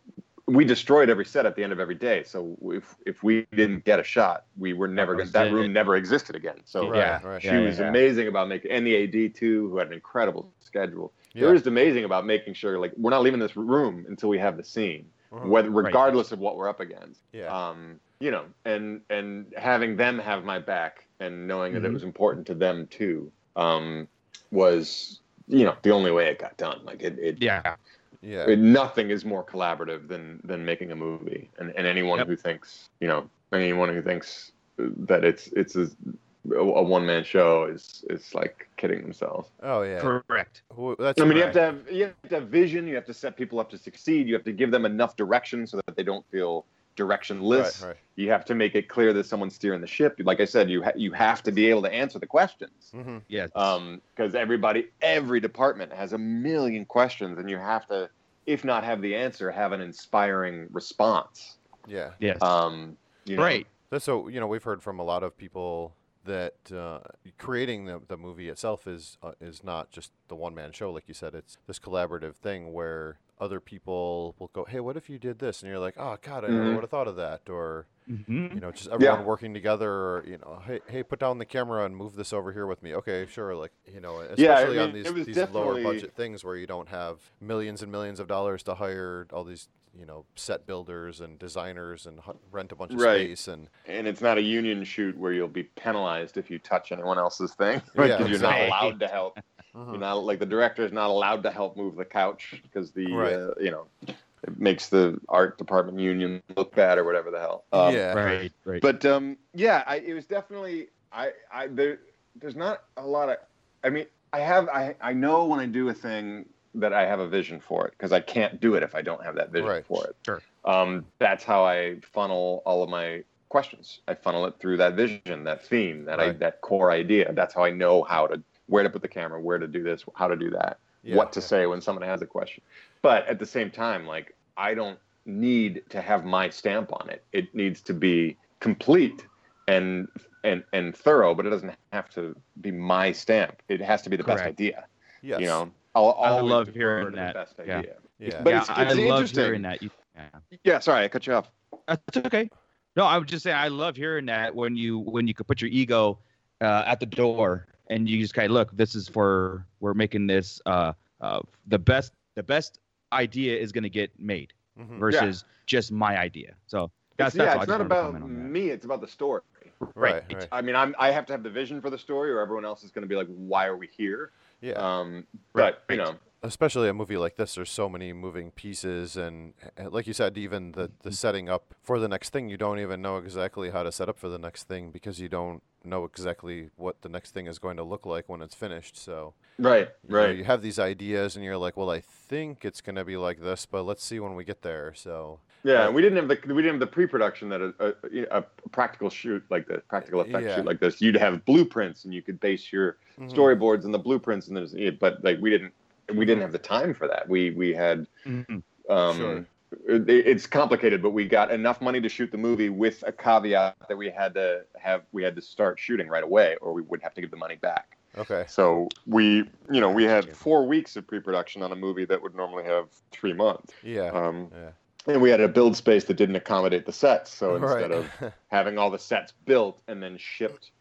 we destroyed every set at the end of every day. So if if we didn't get a shot, we were never That going. was That room never existed again. So Right, yeah, right. she yeah, was yeah. amazing about making, and the AD too, who had an incredible schedule. They Yeah. were just amazing about making sure, like, we're not leaving this room until we have the scene, Mhm. whether Right. regardless of what we're up against. Yeah. Um, you know, and and having them have my back and knowing that it Mhm. was important to them too, um, was you know the only way it got done. Like it, it Yeah, Yeah. it- nothing is more collaborative than than making a movie and, and anyone Yep. who thinks you know anyone who thinks that it's it's a, a one man show is is like kidding themselves. Oh yeah. correct. Who- That's I mean, you have to have you have to have vision. You have to set people up to succeed. You have to give them enough direction so that they don't feel directionless. Right, right. You have to make it clear that someone's steering the ship. Like I said, you ha- you have to be able to answer the questions. Mhm. Yes. Um, because everybody, every department has a million questions, and you have to, if not have the answer, have an inspiring response. Yeah. yes. Um, you know, right. So you know we've heard from a lot of people that uh, creating the, the movie itself is uh, is not just the one man show like you said it's this collaborative thing where other people will go, "Hey, what if you did this?" And you're like, "Oh God, I Mhm. never would have thought of that." Or Mhm. you know, just Yeah. everyone working together. Or you know, hey, hey, put down the camera and move this over here with me. Okay, sure. Like you know, Yeah, I especially on mean, these it was these lower budget things where you don't have millions and millions of dollars to hire all these you know set builders and designers and hu- rent a bunch of Right. space and and it's not a union shoot where you'll be penalized if you touch anyone else's thing because Yeah, you're not allowed to help. Mhm. You're not like the director is not allowed to help move the couch because the Right. uh, you know it makes the art department union look bad or whatever the hell. Um, yeah, Right, right. But um, yeah, I, it was definitely I I there, there's not a lot of I mean I have I I know when I do a thing that I have a vision for it because I can't do it if I don't have that vision Right. for it. Sure. Um, that's how I funnel all of my questions. I funnel it through that vision, that theme, that I, that core idea. That's how I know how to where to put the camera, where to do this, how to do that, Yeah, what to yeah. say when someone has a question. But at the same time, like I don't need to have my stamp on it. It needs to be complete and and and thorough, but it doesn't have to be my stamp. It has to be the best idea. yes, You know, I'll I always love hearing to the that. best Yeah. idea. yeah, But yeah, it's- I it's love hearing that. You, yeah. Yeah, sorry, I cut you off. That's okay. No, I would just say I love hearing that when you when you could put your ego uh, at the door and you just kind of look. This is for we're making this uh, uh, the best the best idea is going to get made Mhm. versus just my idea. So that's It's, yeah, that's all I it's not about comment that. me. It's about the story. right, right, I mean, I'm I have to have the vision for the story, or everyone else is going to be like, "Why are we here?" Yeah. Um, Right, but you know, especially a movie like this there's so many moving pieces and like you said even the the setting up for the next thing you don't even know exactly how to set up for the next thing because you don't know exactly what the next thing is going to look like when it's finished so right, you know, right. you have these ideas and you're like well i think it's going to be like this but let's see when we get there so Yeah, we didn't have the we didn't have the pre-production that a, a, a practical shoot like this, practical effect Yeah. shoot like this. You'd have blueprints, and you could base your Mhm. storyboards and the blueprints, and there's but like we didn't we didn't have the time for that. We we had Mhm. um, Sure. it, it's complicated, but we got enough money to shoot the movie with a caveat that we had to have we had to start shooting right away, or we would have to give the money back. okay So we, you know, we had four weeks of pre-production on a movie that would normally have three months. yeah Um, yeah and we had a build space that didn't accommodate the sets. So Right. instead of having all the sets built and then shipped,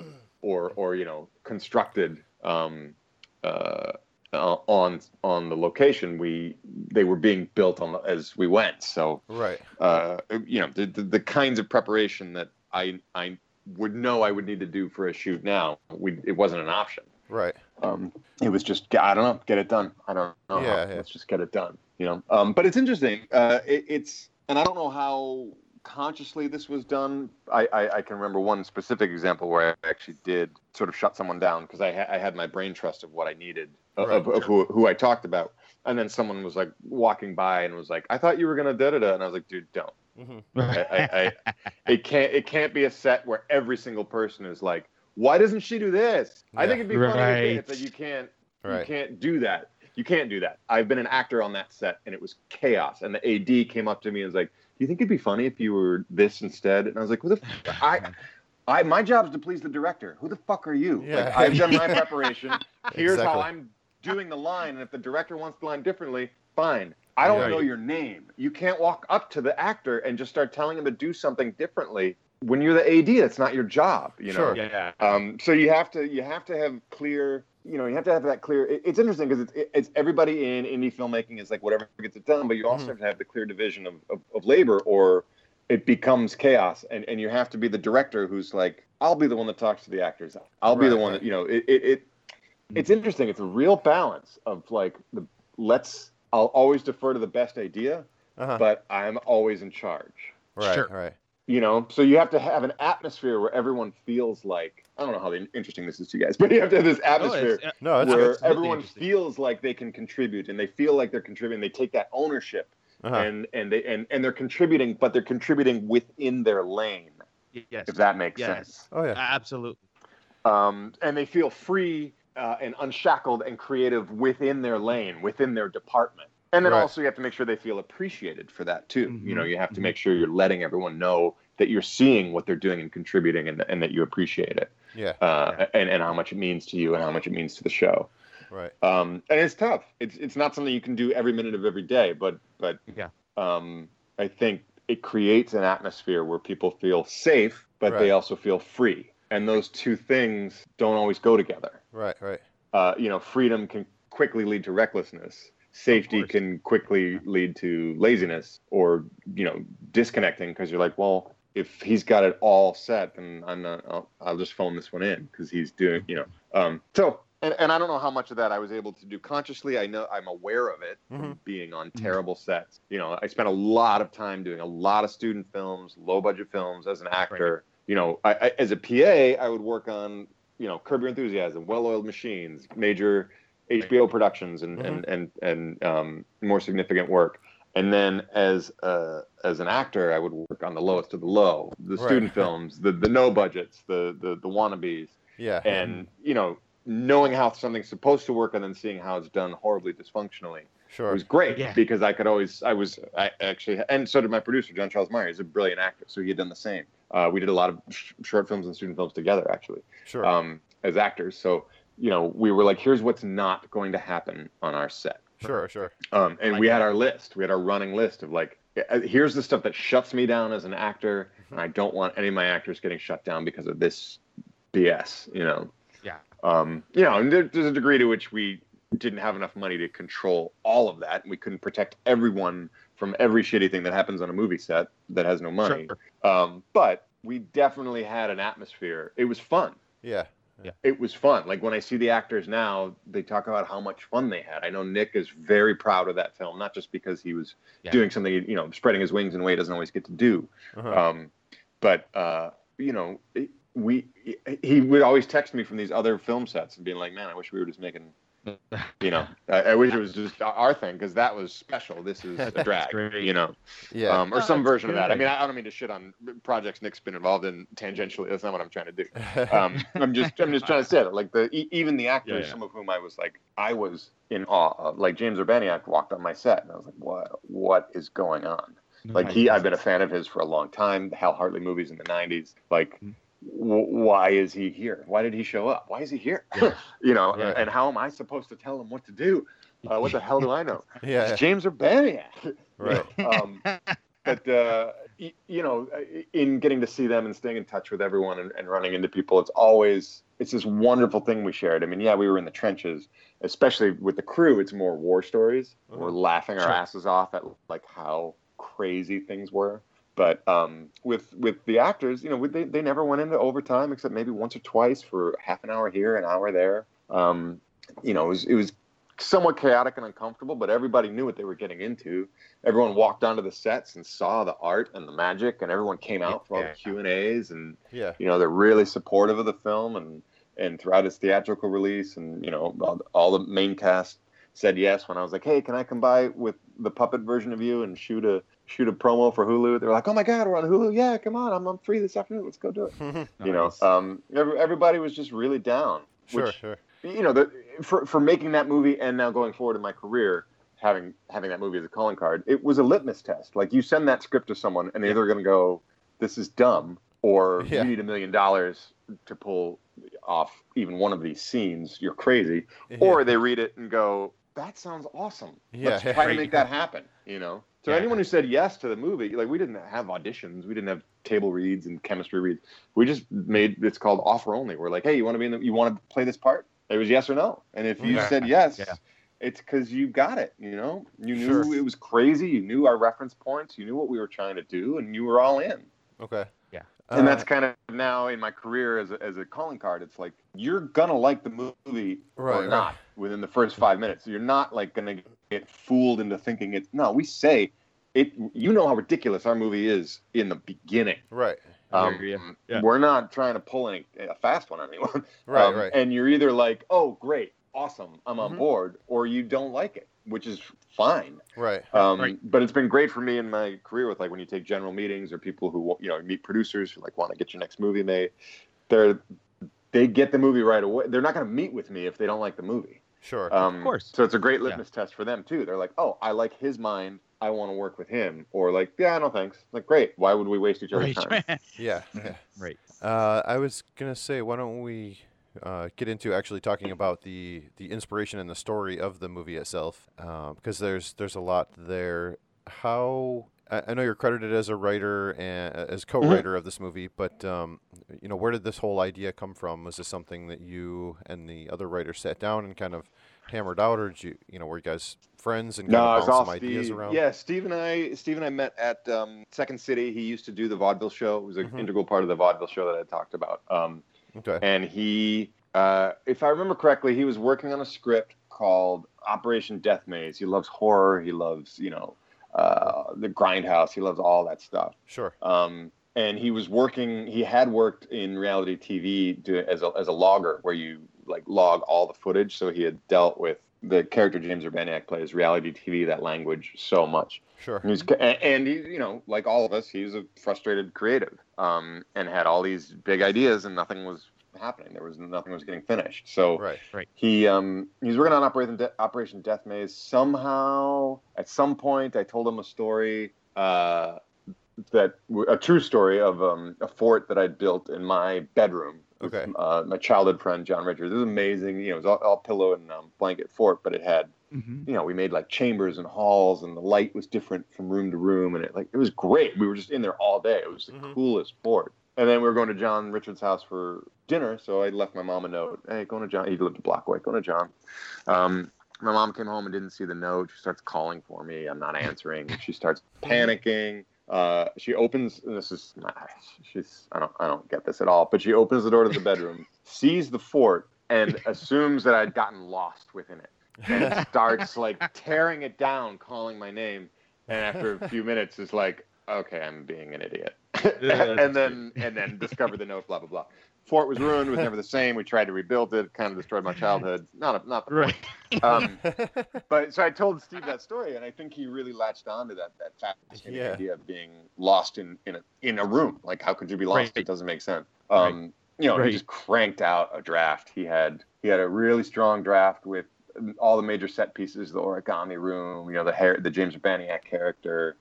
or or you know constructed um, uh, uh, on on the location, we they were being built on the, as we went. So right uh, you know the, the the kinds of preparation that I I would know I would need to do for a shoot now, we it wasn't an option. right Um, it was just I don't know, get it done. I don't know. Yeah, how. yeah. Let's just get it done. You know. Um, but it's interesting. Uh, it, it's and I don't know how consciously this was done. I, I, I can remember one specific example where I actually did sort of shut someone down because I, ha- I had my brain trust of what I needed of, Right, of, of who, who I talked about, and then someone was like walking by and was like, "I thought you were gonna da da da," and I was like, "Dude, don't." hmm I, I, I, it can't it can't be a set where every single person is like, why doesn't she do this? I think it'd be funny if Right. it's like you can't you can't do that. You can't do that. I've been an actor on that set and it was chaos. And the AD came up to me and was like, "Do you think it'd be funny if you were this instead?" And I was like, "Who the f- I I my job's to please the director. Who the fuck are you? Yeah. Like I've done my preparation. Here's how I'm doing the line, and if the director wants the line differently, fine. I don't Right. know your name. You can't walk up to the actor and just start telling him to do something differently when you're the AD. That's not your job. You know. Sure. Yeah. Um, so you have to you have to have clear. You know, you have to have that clear. It, it's interesting because it's, it, it's everybody in indie filmmaking is like whatever gets it done, but you also Mhm. have to have the clear division of, of, of labor, or it becomes chaos. And, and you have to be the director who's like, I'll be the one that talks to the actors. I'll be the one that you know. It, it, it it's interesting. It's a real balance of like the let's. I'll always defer to the best idea, uh-huh. but I'm always in charge right Sure. right you know so you have to have an atmosphere where everyone feels like i don't know how interesting this is to you guys but you have to have this Oh, atmosphere it's- no it's where good it's everyone interesting. feels like they can contribute and they feel like they're contributing they take that ownership uh-huh. and and they and, and they're contributing but they're contributing within their lane yes. if that makes Yes. sense oh yeah Absolutely. um, and they feel free uh, and unshackled and creative within their lane, within their department. And then Right. also you have to make sure they feel appreciated for that too. You know, you have to Mhm. make sure you're letting everyone know that you're seeing what they're doing and contributing, and, and that you appreciate it, yeah uh, and and how much it means to you and how much it means to the show. Right. Um, and it's tough. It's it's not something you can do every minute of every day, but but Yeah. um, I think it creates an atmosphere where people feel safe, but they also feel free. And those two things don't always go together. Right. Right. Uh, you know, freedom can quickly lead to recklessness. Safety can quickly lead to laziness or you know disconnecting because you're like, well, if he's got it all set, then I'm not. I'll, I'll just phone this one in because he's doing you know. Um, so and, and I don't know how much of that I was able to do consciously. I know I'm aware of it from being on terrible sets. You know, I spent a lot of time doing a lot of student films, low budget films as an actor. You know, I, I, as a PA, I would work on you know Curb Your Enthusiasm, Well Oiled Machines, major HBO productions, and and and and um, more significant work. And then as uh, as an actor, I would work on the lowest of the low, the Right. student films, the the no budgets, the the the wannabes Yeah. and you know knowing how something's supposed to work and then seeing how it's done horribly dysfunctionally Sure. it was great Yeah. because i could always i was i actually and so did my producer john charles meyer he's a brilliant actor so he had done the same uh, we did a lot of sh- short films and student films together actually Sure. um, as actors so you know we were like here's what's not going to happen on our set sure. Sure. um, and Like we had that. our list. We had our running list of like, uh, here's the stuff that shuts me down as an actor, and I don't want any of my actors getting shut down because of this BS. You know. Yeah. Um, you know, and there, there's a degree to which we didn't have enough money to control all of that, and we couldn't protect everyone from every shitty thing that happens on a movie set that has no money. Sure. Um, but we definitely had an atmosphere. It was fun Yeah. It was fun. Like when I see the actors now, they talk about how much fun they had. I know Nick is very proud of that film, not just because he was Yeah. doing something, you know, spreading his wings in a way he doesn't always get to do, Uh-huh. um, but uh, you know, we he would always text me from these other film sets and being like, "Man, I wish we were just making." You know, I, I wish it was just our thing because that was special. This is a drag, you know, Yeah. um, or Oh, some version of that. I mean, I don't mean to shit on projects Nick's been involved in tangentially. That's not what I'm trying to do. Um, I'm just I'm just trying to say that like the e- even the actors, Yeah, yeah. some of whom I was like I was in awe of. Like James Urbaniak walked on my set and I was like, what what is going on? Like he, I've been a fan of his for a long time. The Hal Hartley movies in the '90s. Like, Mm-hmm. Why is he here? Why did he show up? Why is he here? you know, Yeah. and how am I supposed to tell him what to do? Uh, what the hell do I know? Yeah. It's James Urbaniak. Right. um, but uh, you know, in getting to see them and staying in touch with everyone and, and running into people, it's always it's this wonderful thing we shared. I mean, yeah, we were in the trenches, especially with the crew. It's more war stories. We're laughing our Sure. asses off at like how crazy things were. But um, with with the actors, you know, they they never went into overtime except maybe once or twice for half an hour here, an hour there. Um, you know, it was it was somewhat chaotic and uncomfortable, but everybody knew what they were getting into. Everyone walked onto the sets and saw the art and the magic, and everyone came out for all the Q and A's, and Yeah. you know they're really supportive of the film and and throughout its theatrical release, and you know all, all the main cast said yes when I was like, hey, can I come by with the puppet version of you and shoot a shoot a promo for Hulu? They were like, oh my god, we're on Hulu, yeah, come on, I'm I'm free this afternoon, let's go do it. You know, um, every, everybody was just really down. Sure. which, Sure. you know, the, for for making that movie and now going forward in my career, having having that movie as a calling card, it was a litmus test. Like you send that script to someone, and they're either going to go, "This is dumb," or Yeah. "You need a million dollars to pull off even one of these scenes. You're crazy," or they read it and go, "That sounds awesome. Yeah, Let's try to make that happen." You know. So Yeah. anyone who said yes to the movie, like we didn't have auditions, we didn't have table reads and chemistry reads. We just made it's called offer only. We're like, hey, you want to be in the, you want to play this part? It was yes or no. And if you Yeah. said yes, Yeah. it's because you got it. You know, you knew Sure. it was crazy. You knew our reference points. You knew what we were trying to do, and you were all in. Okay. Yeah. and Uh, that's kind of now in my career as a, as a calling card. It's like you're gonna like the movie Right, or right. not within the first five minutes. You're not like gonna get fooled into thinking it. No, we say it. You know how ridiculous our movie is in the beginning. right. Um, hear. Yeah. We're not trying to pull any, a fast one on anyone. Right, Um, right. And you're either like, oh, great, awesome, I'm on Mhm. board, or you don't like it, which is fine. Right. Um, Right. But it's been great for me in my career with like when you take general meetings or people who you know meet producers who like want to get your next movie made. They're they get the movie right away. They're not going to meet with me if they don't like the movie. Sure. Um, course. So it's a great litmus test for them too. They're like, oh, I like his mind. I want to work with him. Or like, yeah, no thanks. Like, great. Why would we waste each other's Right. time? yeah. Yeah. right. Uh, I was gonna say, why don't we uh, get into actually talking about the the inspiration and the story of the movie itself, because there's there's a lot there. How I, I know you're credited as a writer and uh, as co-writer of this movie, but um, you know where did this whole idea come from? Was this something that you and the other writers sat down and kind of hammered out, or did you you know were you guys friends and kind No, of it's bounce all some ideas Steve. around? Yeah, Steve and I, Steve and I met at um, Second City. He used to do the vaudeville show. It was an Mhm. integral part of the vaudeville show that I talked about. Um, Okay. and he, uh, if I remember correctly, he was working on a script called Operation Death Maze. He loves horror. He loves, you know, uh, the Grindhouse. He loves all that stuff. Sure. Um, and he was working. He had worked in reality TV to, as a as a logger, where you like log all the footage. So he had dealt with the character James Urbaniak plays reality TV, that language so much. Sure. And he's and he, you know, like all of us, he was a frustrated creative, um, and had all these big ideas, and nothing was happening. There was nothing was getting finished. So Right. Right. he um he was working on Operation De- Operation Death Maze. Somehow, at some point, I told him a story uh, that a true story of um, a fort that I'd built in my bedroom. with, Okay. Uh, my childhood friend John Richards. It was amazing. You know, it was all, all pillow and um, blanket fort, but it had Mhm. you know, we made like chambers and halls, and the light was different from room to room, and it like it was great. We were just in there all day. It was the Mhm. coolest fort. And then we were going to John Richards' house for dinner, so I left my mom a note. Hey, going to John. He lived a block away. Going to John. Um, my mom came home and didn't see the note. She starts calling for me. I'm not answering. She starts panicking. Uh, she opens. And this is she's. I don't. I don't get this at all. But she opens the door to the bedroom, sees the fort, and assumes that I'd gotten lost within it and starts like tearing it down, calling my name. And after a few minutes, is like, okay, I'm being an idiot. and then and then discovered the note, blah blah blah. Fort was ruined. Was never the same. We tried to rebuild it. Kind of destroyed my childhood. Not a, not the Right. point. Um, but so I told Steve that story, and I think he really latched on to that that fascinating Yeah. idea of being lost in in a in a room. Like, how could you be lost? Right. It doesn't make sense. Um, You know, Right. he just cranked out a draft. He had he had a really strong draft with all the major set pieces, the origami room, you know, the hair, the James Urbaniak character.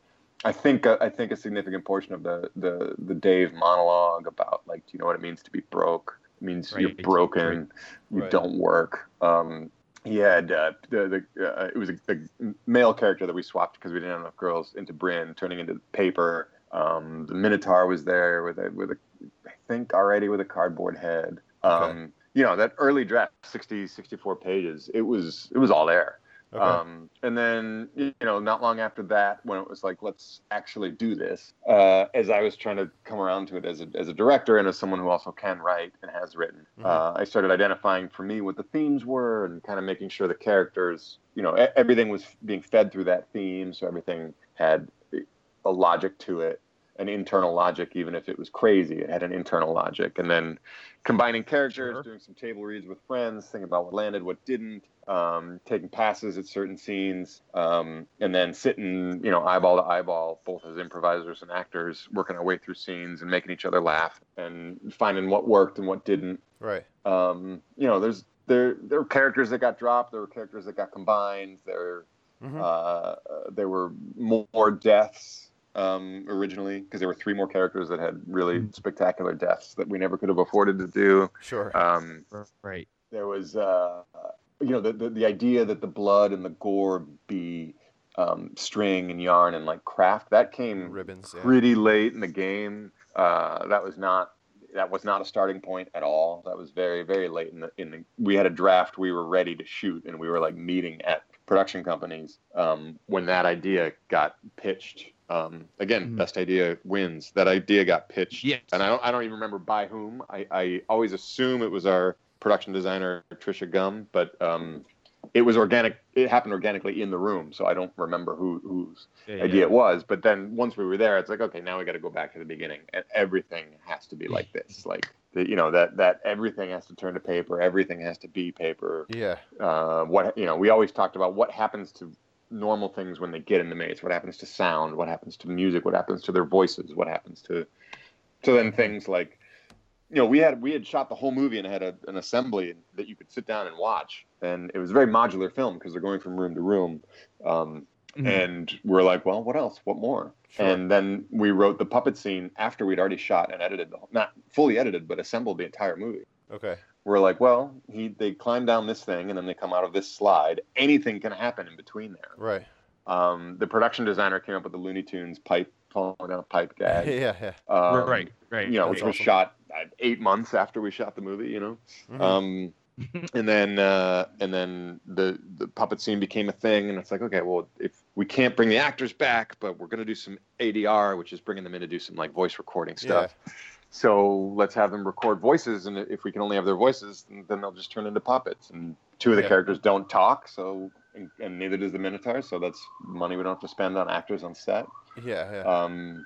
I think uh, I think a significant portion of the the the Dave monologue about like, do you know what it means to be broke? It means you're Right. broken, you Right. don't work. Um, he had uh, the the uh, it was a, the male character that we swapped because we didn't have enough girls into Bryn, turning into paper. Um, the Minotaur was there with a with a I think already with a cardboard head. Um, Okay. You know that early draft, 60, 64 pages. It was it was all there. Okay. Um, and then, you know, not long after that, when it was like, let's actually do this, uh, as I was trying to come around to it as a, as a director and as someone who also can write and has written, Mhm. uh, I started identifying for me what the themes were and kind of making sure the characters, you know, everything was being fed through that theme. So everything had a logic to it, an internal logic, even if it was crazy, it had an internal logic. And then combining characters, Sure. doing some table reads with friends, thinking about what landed, what didn't, um, taking passes at certain scenes, um, and then sitting, you know, eyeball to eyeball, both as improvisers and actors, working our way through scenes and making each other laugh and finding what worked and what didn't. Right. Um, you know, there's there there were characters that got dropped, there were characters that got combined, there Mhm. uh, there were more deaths um, originally because there were three more characters that had really spectacular deaths that we never could have afforded to do. Sure. Um, Right. there was, uh, you know, the, the the idea that the blood and the gore be um, string and yarn and like craft that came Ribbons. Yeah. pretty late in the game. Uh, that was not that was not a starting point at all. That was very very late in the in the. We had a draft. We were ready to shoot, and we were like meeting at production companies um, when that idea got pitched. Um, again, Mhm. best idea wins. That idea got pitched, Yes. and I don't I don't even remember by whom. I, I always assume it was our production designer Trisha Gum, but um, it was organic. It happened organically in the room, so I don't remember who whose Yeah, yeah. idea it was. But then once we were there, it's like, okay, now we got to go back to the beginning, and everything has to be like this. Like, the, you know, that that everything has to turn to paper. Everything has to be paper. Yeah. Uh, what you know, we always talked about what happens to normal things when they get in the maze. What happens to sound? What happens to music? What happens to their voices? What happens to to then things like you know, we had we had shot the whole movie and had a, an assembly that you could sit down and watch, and it was a very modular film because they're going from room to room. Um, Mhm. And we're like, well, what else? What more? Sure. And then we wrote the puppet scene after we'd already shot and edited, the, not fully edited, but assembled the entire movie. Okay. We're like, well, he they climb down this thing and then they come out of this slide. Anything can happen in between there. Right. Um, the production designer came up with the Looney Tunes pipe falling down a pipe gag. yeah, yeah. Um, Right, right. You know, That's which was shot uh, eight months after we shot the movie. You know, Mhm. um, and then uh, and then the the puppet scene became a thing, and it's like, okay, well, if we can't bring the actors back, but we're gonna do some ADR, which is bringing them in to do some like voice recording stuff. So let's have them record voices, and if we can only have their voices, then then they'll just turn into puppets. And two of the Yeah. characters don't talk, so and, and neither does the Minotaur, so that's money we don't have to spend on actors on set. Yeah, yeah. Um,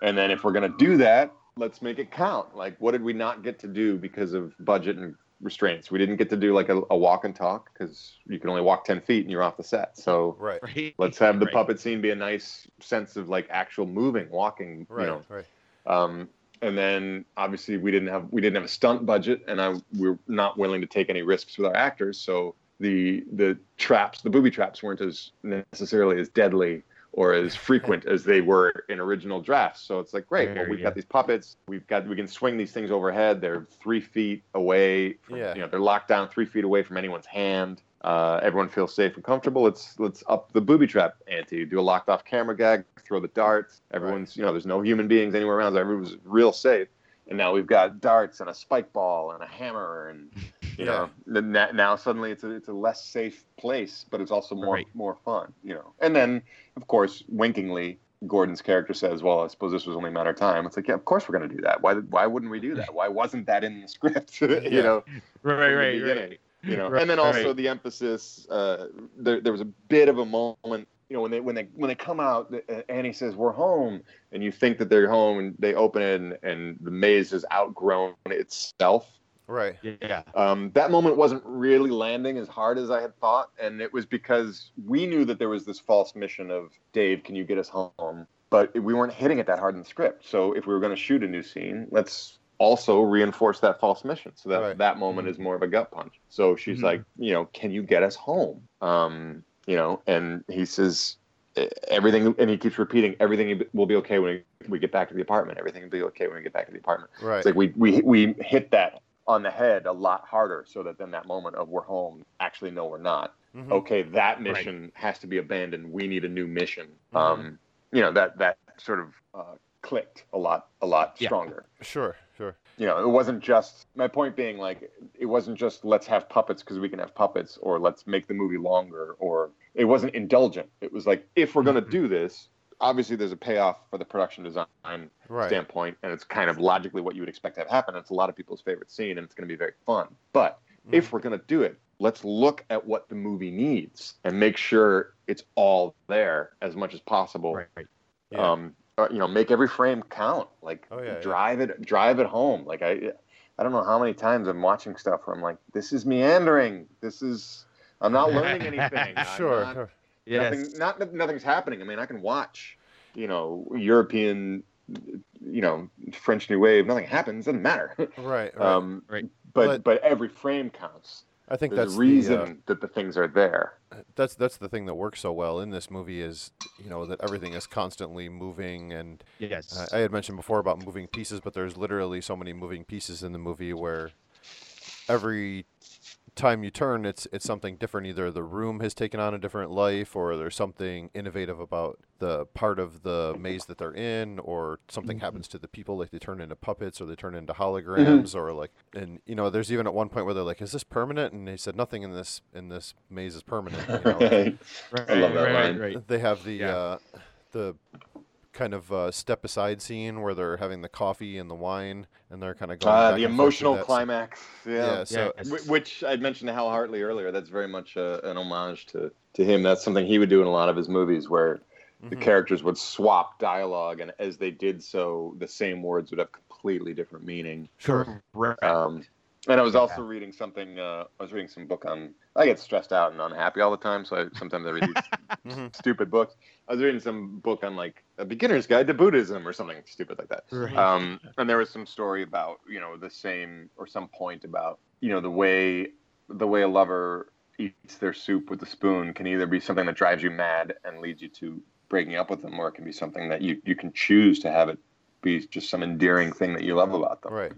and then if we're gonna do that, let's make it count. Like, what did we not get to do because of budget and restraints? We didn't get to do like a, a walk and talk because you can only walk ten feet and you're off the set. So right. Right. let's have the Right. puppet scene be a nice sense of like actual moving, walking. Right. You know. Right. Um, and then obviously we didn't have we didn't have a stunt budget, and I we are not willing to take any risks with our actors. So the the traps, the booby traps, weren't as necessarily as deadly or as frequent as they were in original drafts. So it's like, great, well, we've got these puppets, we've got we can swing these things overhead. They're three feet away. From, Yeah. You know, they're locked down three feet away from anyone's hand. Uh, everyone feels safe and comfortable. Let's let's up the booby trap ante. Do a locked off camera gag. Throw the darts. Everyone's you know there's no human beings anywhere around. So everyone's real safe. And now we've got darts and a spike ball and a hammer and you know now suddenly it's a it's a less safe place, but it's also more Right. more fun. You know. And then of course winkingly. Gordon's character says, "Well, I suppose this was only a matter of time." It's like, yeah, of course we're going to do that. Why? Why wouldn't we do that? Why wasn't that in the script? you Yeah. know, Right, right, right. You know, Right, and then also right. the emphasis. Uh, there, there was a bit of a moment. You know, when they when they when they come out, uh, Annie says, "We're home," and you think that they're home, and they open it, and, and the maze has outgrown itself. Right. Yeah. Um, that moment wasn't really landing as hard as I had thought, and it was because we knew that there was this false mission of Dave, can you get us home? But we weren't hitting it that hard in the script. So if we were going to shoot a new scene, let's also reinforce that false mission, so that Right. that moment is more of a gut punch. So she's Mhm. like, you know, can you get us home? Um, you know, and he says "E- everything, and he keeps repeating, everything will be okay when we get back to the apartment. Everything will be okay when we get back to the apartment. Right. It's like we we we hit that on the head a lot harder, so that then that moment of we're home, actually no, we're not. Mhm. Okay, that mission has to be abandoned. We need a new mission. Mm-hmm. Um, you know that that sort of uh, clicked a lot a lot Yeah. stronger. Sure. You know, it wasn't just my point being like it wasn't just let's have puppets because we can have puppets, or let's make the movie longer, or it wasn't indulgent. It was like if we're going to do this, obviously there's a payoff for the production design Right. standpoint, and it's kind of logically what you would expect to have happen. It's a lot of people's favorite scene, and it's going to be very fun. But if we're going to do it, let's look at what the movie needs and make sure it's all there as much as possible. Right, right. Yeah. Um, you know, make every frame count. Like Oh, yeah, yeah. drive it, drive it home. Like I, I don't know how many times I'm watching stuff where I'm like, this is meandering. This is. I'm not learning anything. Sure. not- sure. Yes. Nothing, not nothing's happening. I mean, I can watch, you know, European, you know, French New Wave. Nothing happens. Doesn't matter. Right. Right. Um, Right. But, But- but every frame counts. I think There's that's a reason The, uh, that the things are there. that's that's the thing that works so well in this movie is you know that everything is constantly moving and Yes. uh, I had mentioned before about moving pieces, but there's literally so many moving pieces in the movie where every time you turn, it's it's something different. Either the room has taken on a different life, or there's something innovative about the part of the maze that they're in, or something happens to the people, like they turn into puppets, or they turn into holograms, or like, and you know, there's even at one point where they're like, "Is this permanent?" And they said, "Nothing in this in this maze is permanent." You know? right, I love that right, line. right, right. they have the Yeah. uh, the kind of uh, step aside scene where they're having the coffee and the wine, and they're kind of going. Uh, back the and emotional that. So- climax. Yeah. Yeah, so- Yes. Wh- Which I mentioned to Hal Hartley earlier. That's very much uh an homage to, to him. That's something he would do in a lot of his movies where the Mhm. characters would swap dialogue, and as they did so, the same words would have completely different meaning. Sure. Correct. Um, and I was also reading something. Uh, I was reading some book on. I get stressed out and unhappy all the time, so I, sometimes I read these Mhm. stupid books. I was reading some book on like a beginner's guide to Buddhism or something stupid like that. Right. Um, and there was some story about you know the same or some point about you know the way the way a lover eats their soup with a spoon can either be something that drives you mad and leads you to breaking up with them, or it can be something that you you can choose to have it be just some endearing thing that you love about them. Right.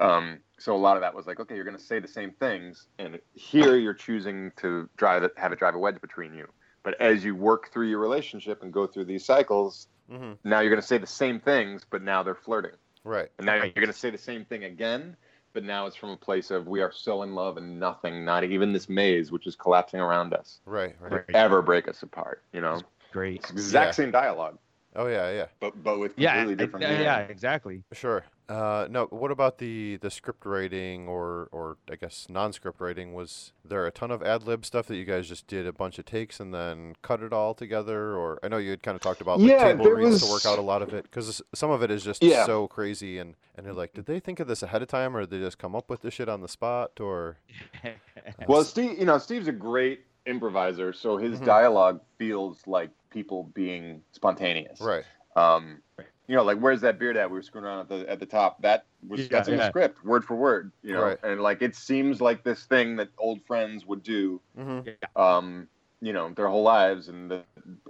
Um, so a lot of that was like, okay, you're going to say the same things, and here you're choosing to drive it, have it drive a wedge between you. But as you work through your relationship and go through these cycles, hmm now you're going to say the same things, but now they're flirting. Right. And now you're going to say the same thing again, but now it's from a place of we are so in love and nothing, not even this maze, which is collapsing around us, Right. Right. ever break us apart. You know, Great. it's exact Yeah. same dialogue, Oh yeah. Yeah. but but with completely I- different. yeah, yeah, exactly. Sure. Uh, no. What about the the script writing or or I guess non-script writing? Was there a ton of ad lib stuff that you guys just did a bunch of takes and then cut it all together? Or I know you had kind of talked about like Yeah, table there reads to work out a lot of it because some of it is just Yeah. so crazy and and you're like, did they think of this ahead of time or did they just come up with this shit on the spot or? Well, Steve, you know, Steve's a great improviser, so his Mhm. dialogue feels like people being spontaneous. Right. Um, you know, like where's that beard at? We were screwing around at the at the top. That was Yeah, that's in the script, word for word. You know, Right. and like it seems like this thing that old friends would do. Mm-hmm. Um, you know, their whole lives, and the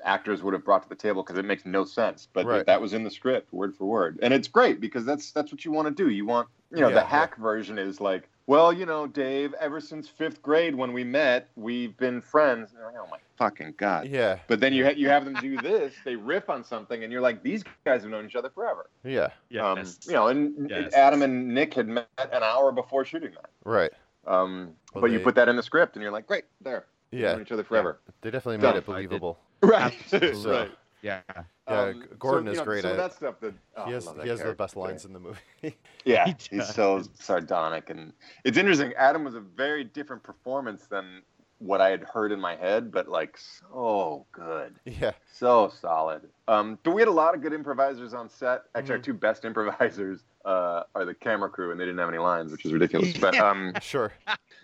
actors would have brought to the table because it makes no sense. But Right. that was in the script, word for word, and it's great because that's that's what you want to do. You want, you know, Yeah, the yeah. hack version is like, well, you know, Dave, ever since fifth grade when we met, we've been friends. Like, oh my fucking god. Yeah. But then you ha- you have them do this, they riff on something, and you're like, these guys have known each other forever. Yeah. Um, Yes. you know, and Yes. Adam and Nick had met an hour before shooting that. Right. Um, Well, but you put that in the script, and you're like, great, there, We've Yeah. known each other forever. They definitely Done. made it believable. Right, So- right. Yeah. Yeah, Um, Gordon so, is know, great Some of at- that stuff that oh, he has love he has the best lines in the movie. Yeah, He he's so sardonic, and it's interesting. Adam was a very different performance than what I had heard in my head, but like so good, yeah. so solid. Um, but we had a lot of good improvisers on set. Actually, our Mhm. two best improvisers uh, are the camera crew, and they didn't have any lines, which is ridiculous. But um, Sure.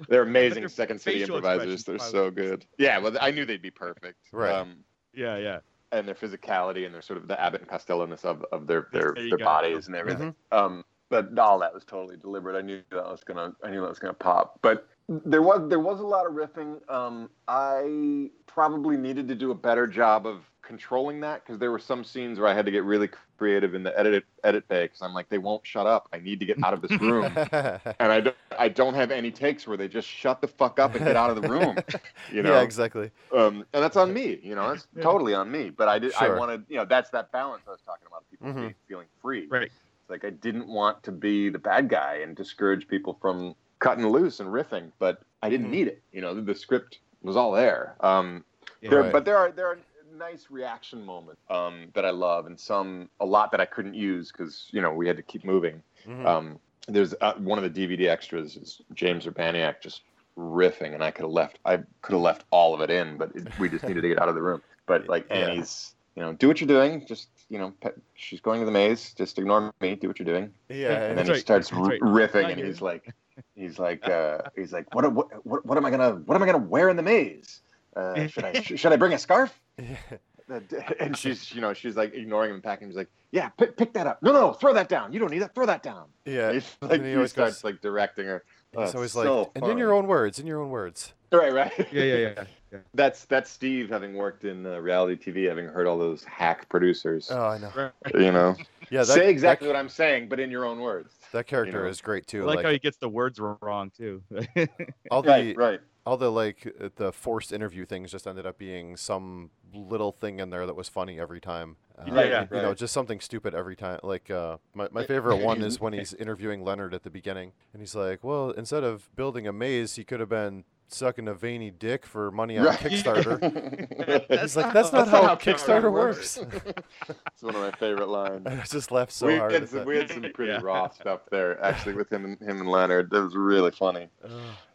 they're amazing Their Second City improvisers. They're so good. Yeah, well, I knew they'd be perfect. Right. Um, Yeah, yeah. And their physicality and their sort of the Abbott and Costello-ness of, of their their, their go. bodies and everything. Um, but all that was totally deliberate. I knew that was gonna I knew that was gonna pop. But there was there was a lot of riffing. Um, I probably needed to do a better job of controlling that because there were some scenes where I had to get really creative in the edit edit bay because I'm like they won't shut up. I need to get out of this room. and I don't, I don't have any takes where they just shut the fuck up and get out of the room. You know, Yeah, exactly. um, and that's on me. You know, that's totally on me. But I did. Sure. I wanted. You know, that's that balance I was talking about. People Mhm. being, feeling free. Right. It's like I didn't want to be the bad guy and discourage people from cutting loose and riffing, but I didn't Mhm. need it. You know, the, the script was all there. Um, Yeah. there, Right. but there are there are nice reaction moment um, that I love, and some a lot that I couldn't use because you know we had to keep moving. Mhm. Um, there's uh, one of the DVD extras is James Urbaniak just riffing, and I could have left. I could have left all of it in, but it, we just needed to get out of the room. But like Yeah. Annie's, you know, do what you're doing. Just you know, pe- she's going to the maze. Just ignore me. Do what you're doing. yeah. And then he right. starts r- right. riffing, I and he's like, he's like, uh, he's like, what, what, what, what am I gonna, what am I gonna wear in the maze? Uh, should I, should I bring a scarf? D- And she's, you know, she's like ignoring him and packing. He's like, yeah, pick, pick that up. No, no, throw that down. You don't need that. Throw that down. yeah. He's and like, he he, always starts goes- like directing her. Oh, He's always so like, and in your own words, in your own words. Right, right. Yeah, yeah, yeah. yeah. That's that's Steve having worked in uh, reality TV, having heard all those hack producers. Oh, I know. You know, Yeah, that, say exactly that, what I'm saying, but in your own words. that character know. is great I too. like, Like, how he gets the words wrong too. all the Right, right. all the like uh, the forced interview things just ended up being some little thing in there that was funny every time. Uh, Right, you right. know, just something stupid every time. Like uh, my my favorite one is when he's interviewing Leonard at the beginning, and he's like, "Well, instead of building a maze, he could have been sucking a veiny dick for money on Right. Kickstarter." That's He's like, "That's not how Kickstarter works." it's one of my favorite lines. I just laughed so we, hard. had some, we had some pretty Yeah. raw stuff there, actually, with him and him and Leonard. That was really funny. Ugh,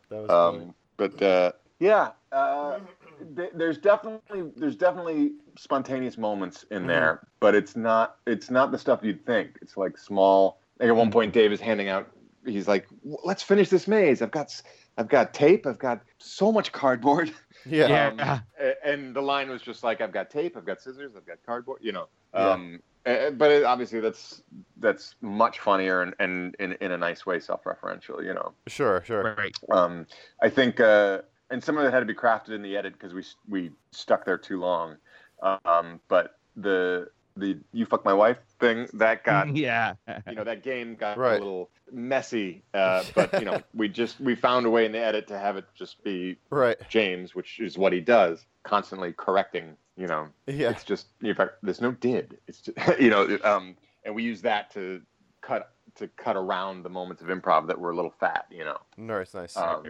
that was funny. Um, but uh, yeah, uh, th- there's definitely there's definitely spontaneous moments in Mm-hmm. there, but it's not it's not the stuff you'd think. It's like small. Like at one point, Dave is handing out. He's like, "Let's finish this maze. I've got s- I've got tape. I've got so much cardboard." yeah. Yeah. Um, a- and the line was just like, "I've got tape. I've got scissors. I've got cardboard." You know. Yeah. Um, a- a- but it, obviously, that's that's much funnier and, and in, in a nice way, self-referential. You know. Sure, sure. right. Um, I think, uh, and some of it had to be crafted in the edit because we we stuck there too long. Um, but the the "you fuck my wife" thing that got yeah. you know that game got Right. a little messy. Uh, but you know we just we found a way in the edit to have it just be Right. James, which is what he does, constantly correcting. You know, Yeah. it's just in fact there's no did. It's just, you know, um, and we use that to cut to cut around the moments of improv that were a little fat. You know. Nice, nice. Um,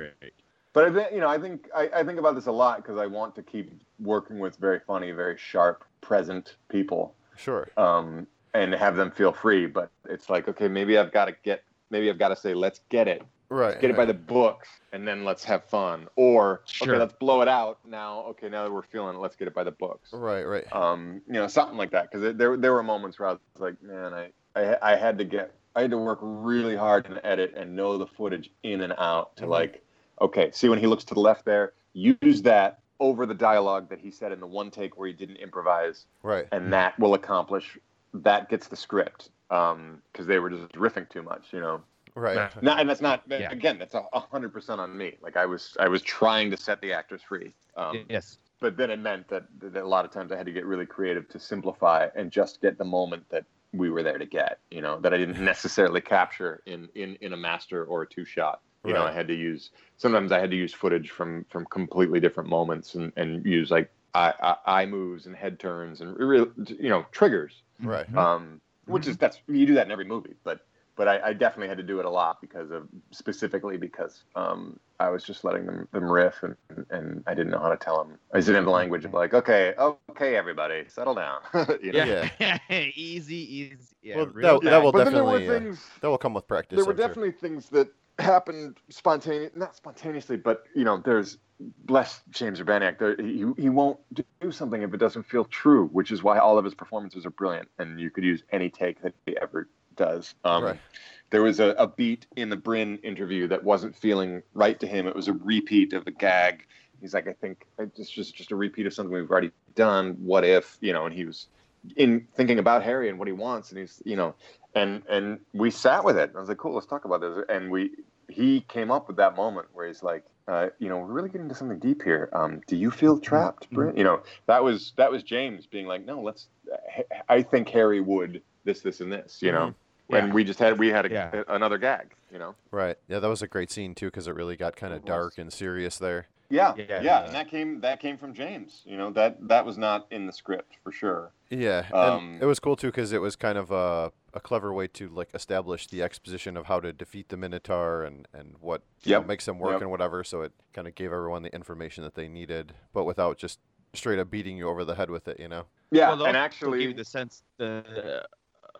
but I think you know, I think I, I think about this a lot because I want to keep working with very funny, very sharp, present people, sure. um, and have them feel free. But it's like, okay, maybe I've got to get, maybe I've got to say, let's get it, Right. get it by the books, and then let's have fun. Or Sure. okay, let's blow it out now. Okay, now that we're feeling it, let's get it by the books. Right, right. Um, you know, something like that. Because there there were moments where I was like, man, I, I I had to get, I had to work really hard in edit and know the footage in and out to Mhm. like, okay, see when he looks to the left there, use that over the dialogue that he said in the one take where he didn't improvise, Right. and that will accomplish. That gets the script. Um, because they were just riffing too much, you know. Right. No, and that's not Yeah. again. That's a a hundred percent on me. Like I was, I was trying to set the actors free. Um, yes. but then it meant that, that a lot of times I had to get really creative to simplify and just get the moment that we were there to get. You know, that I didn't necessarily capture in in in a master or a two shot. You know, I had to use. Sometimes I had to use footage from from completely different moments and and use like eye, eye, eye moves and head turns and real you know triggers. Right. Um, which is that's you do that in every movie, but but I, I definitely had to do it a lot because of specifically because um, I was just letting them, them riff and, and I didn't know how to tell them. I didn't have the language of like, okay, okay, everybody, settle down. you know? Yeah. easy, easy. Yeah. well, that, that will But then there were definitely uh, things- that will come with practice. there were I'm sure. definitely things that happened spontaneous not spontaneously but you know there's bless james urbaniak there, he, he won't do something if it doesn't feel true which is why all of his performances are brilliant and you could use any take that he ever does um, Right. there was a, a beat in the Bryn interview that wasn't feeling right to him. It was a repeat of a gag. He's like, I think it's just just a repeat of something we've already done. What if, you know? And he was in thinking about Harry and what he wants, and he's, you know, and and we sat with it. I was like, cool, let's talk about this. And we he came up with that moment where he's like, uh, you know, we're really getting into something deep here. Um, do you feel trapped, Bryn? You know, that was that was James being like, no, let's. I think Harry would this, this, and this. You know. And Yeah. we just had we had a, Yeah. another gag, you know. Right. Yeah, that was a great scene too because it really got kind of dark and serious there. Yeah, Yeah. yeah, and that came that came from James. You know that that was not in the script for sure. Yeah, Um, and it was cool too because it was kind of a, a clever way to like establish the exposition of how to defeat the Minotaur and and what you know, makes them work yep. and whatever. So it kind of gave everyone the information that they needed, but without just straight up beating you over the head with it. You know. Yeah, Well, and actually, give you the sense the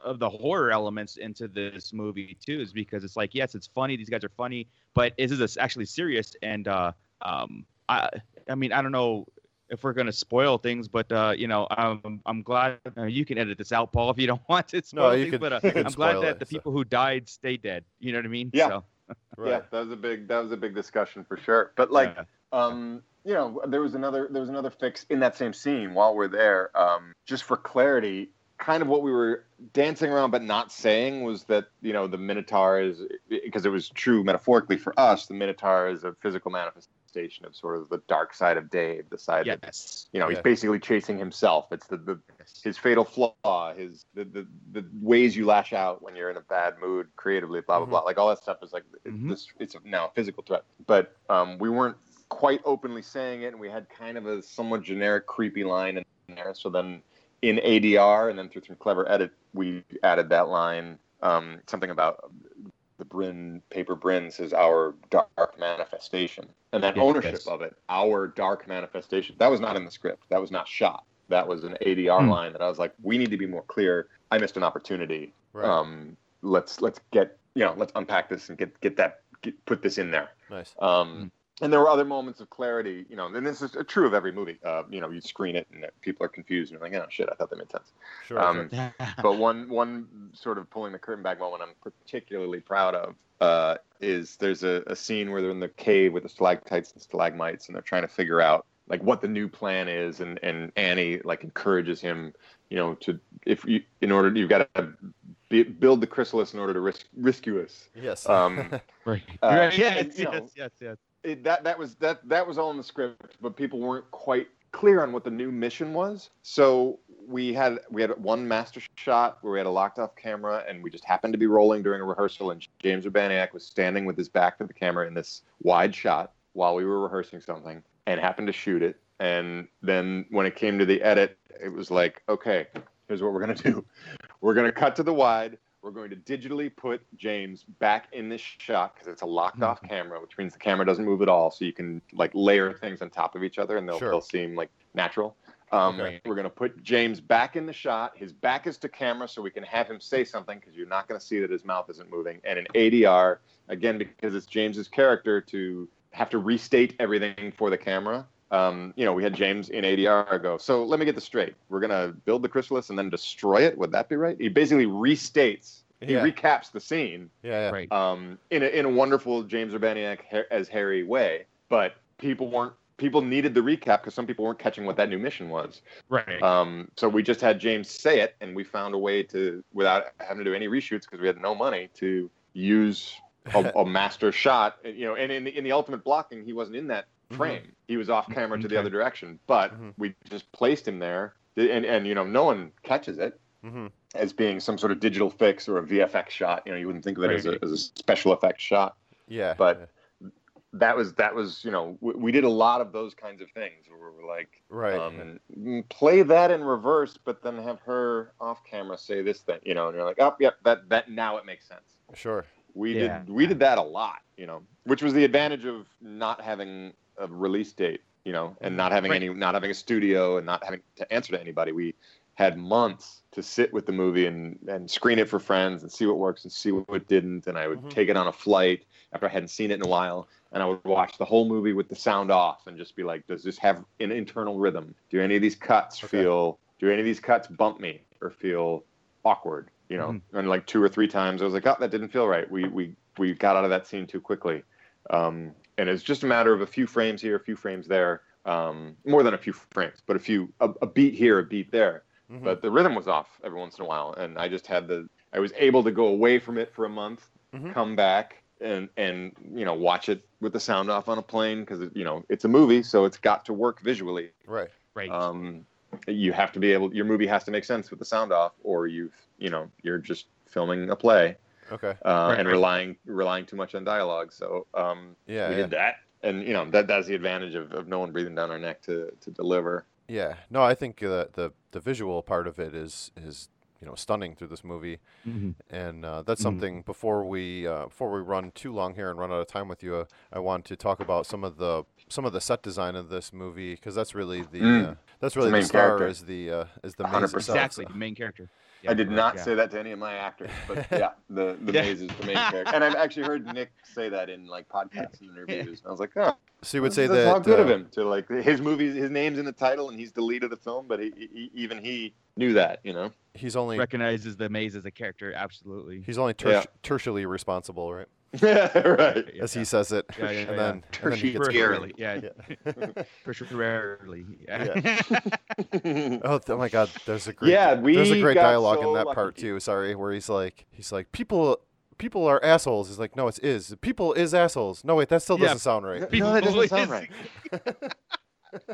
of the horror elements into this movie too, is because it's like, yes, it's funny. These guys are funny, but is this actually serious? And uh, um, I, I mean, I don't know if we're gonna spoil things, but uh, you know, I'm I'm glad uh, you can edit this out, Paul, if you don't want to spoil you things. could- but uh, you could I'm glad that it, the so. people who died stay dead. You know what I mean? Yeah. So, yeah, that was a big that was a big discussion for sure. But like, Yeah. um, you know, there was another there was another fix in that same scene while we're there. Um, just for clarity, kind of what we were dancing around but not saying was that you know the Minotaur is because it was true metaphorically for us. The Minotaur is a physical manifestation of sort of the dark side of Dave, the side that you know he's basically chasing himself it's the, the his fatal flaw his the, the the ways you lash out when you're in a bad mood creatively blah blah Mhm. blah like all that stuff is like Mhm. this it's now a physical threat but um we weren't quite openly saying it and we had kind of a somewhat generic creepy line in there so then in adr and then through some clever edit we added that line um something about the Bryn paper Bryn says our dark manifestation, and that Yes, ownership yes. of it, our dark manifestation, that was not in the script. That was not shot. That was an ADR Hmm. line that I was like, we need to be more clear. I missed an opportunity. Right. Um, let's let's get you know let's unpack this and get get that get, put this in there. Nice. Um, and there were other moments of clarity, you know, and this is true of every movie. Uh, you know, you screen it and people are confused and you're like, oh shit, I thought that made sense. Sure. Um, sure. but one one sort of pulling the curtain back moment I'm particularly proud of uh, is there's a, a scene where they're in the cave with the stalactites and stalagmites and they're trying to figure out like what the new plan is and, and Annie like encourages him you know to if you in order you've got to be, build the chrysalis in order to risk, rescue us Yes. um, Right. Uh, Right, and, Yes. you know, Yes. Yes. Yes. It, that that was that that was all in the script, but people weren't quite clear on what the new mission was. So we had we had one master shot where we had a locked off camera and we just happened to be rolling during a rehearsal and James Urbaniak was standing with his back to the camera in this wide shot while we were rehearsing something and happened to shoot it. And then when it came to the edit it was like okay here's what we're going to do. We're going to cut to the wide we're going to digitally put James back in this shot because it's a locked off camera, which means the camera doesn't move at all. So you can like layer things on top of each other and they'll, Sure. they'll seem like natural. Um, Okay. We're going to put James back in the shot. His back is to camera so we can have him say something because you're not going to see that his mouth isn't moving. And an ADR, again, because it's James's character to have to restate everything for the camera. Um, you know, we had James in ADR go, so let me get this straight. We're going to build the chrysalis and then destroy it. Would that be right? He basically restates, he Yeah. recaps the scene Yeah, yeah. Right. um, in a, in a wonderful James Urbaniak as Harry way. But people weren't people needed the recap because some people weren't catching what that new mission was. Right. Um, so we just had James say it, and we found a way to without having to do any reshoots because we had no money to use a, a master shot. You know, and in the, in the ultimate blocking, he wasn't in that frame. He was off camera to the other direction, but Mhm. we just placed him there, and and you know, no one catches it hmm as being some sort of digital fix or a VFX shot. You know, you wouldn't think of it as, a, as a special effects shot. Yeah. But that was that was you know we, we did a lot of those kinds of things where we're like Right. um, and mm, play that in reverse, but then have her off camera say this thing, you know, and you're like, oh, yep, that that now it makes sense. sure. We Yeah. did we did that a lot, you know, which was the advantage of not having a release date, you know, and not having Right. any not having a studio and not having to answer to anybody. We had months to sit with the movie and and screen it for friends and see what works and see what didn't. And I would Mhm. take it on a flight after I hadn't seen it in a while, and I would watch the whole movie with the sound off and just be like, does this have an internal rhythm? Do any of these cuts Okay. feel? Do any of these cuts bump me or feel awkward? You know, and like two or three times, I was like, oh, that didn't feel right. We we we got out of that scene too quickly. Um, and it's just a matter of a few frames here, a few frames there, um, more than a few frames, but a few a, a beat here, a beat there. Mhm. But the rhythm was off every once in a while, and I just had the I was able to go away from it for a month, Mhm. come back, and and you know watch it with the sound off on a plane because you know it's a movie, so it's got to work visually. Right. Right. Um, you have to be able. Your movie has to make sense with the sound off, or you've you know you're just filming a play Okay. uh, Right, and right. relying relying too much on dialogue. So um, Yeah. we yeah. did that, and you know that that's the advantage of, of no one breathing down our neck to to deliver. Yeah. No, I think uh, the the visual part of it is is you know stunning through this movie, Mhm. and uh, that's Mhm. something. Before we uh, before we run too long here and run out of time with you, uh, I want to talk about some of the some of the set design of this movie because that's really the Mm. uh, that's really the, main star character. is the uh, is the maze 100%. itself. Exactly. The main character. Yeah, I did not yeah. say that to any of my actors, but yeah, the the Yeah. maze is the main character, and I've actually heard Nick say that in like podcasts and interviews. And I was like, oh, So you would that's- say that's that how good of uh, him to like his movies, his name's in the title, and he's the lead of the film, but he, he, even he knew that, you know. he's only Recognizes the maze as a character. Absolutely. he's only ter- Yeah. tertially responsible, right? yeah, right. As he says it, Yeah, yeah, and yeah. then and then he gets Rarely, yeah. Yeah. Rarely, yeah. Oh, oh my God! There's a great Yeah, we there's a great dialogue so in that lucky. part too. Sorry, where he's like he's like people people are assholes. He's like no, it's is people is assholes. No wait, that still Yeah. doesn't sound right. no, that doesn't sound is- right.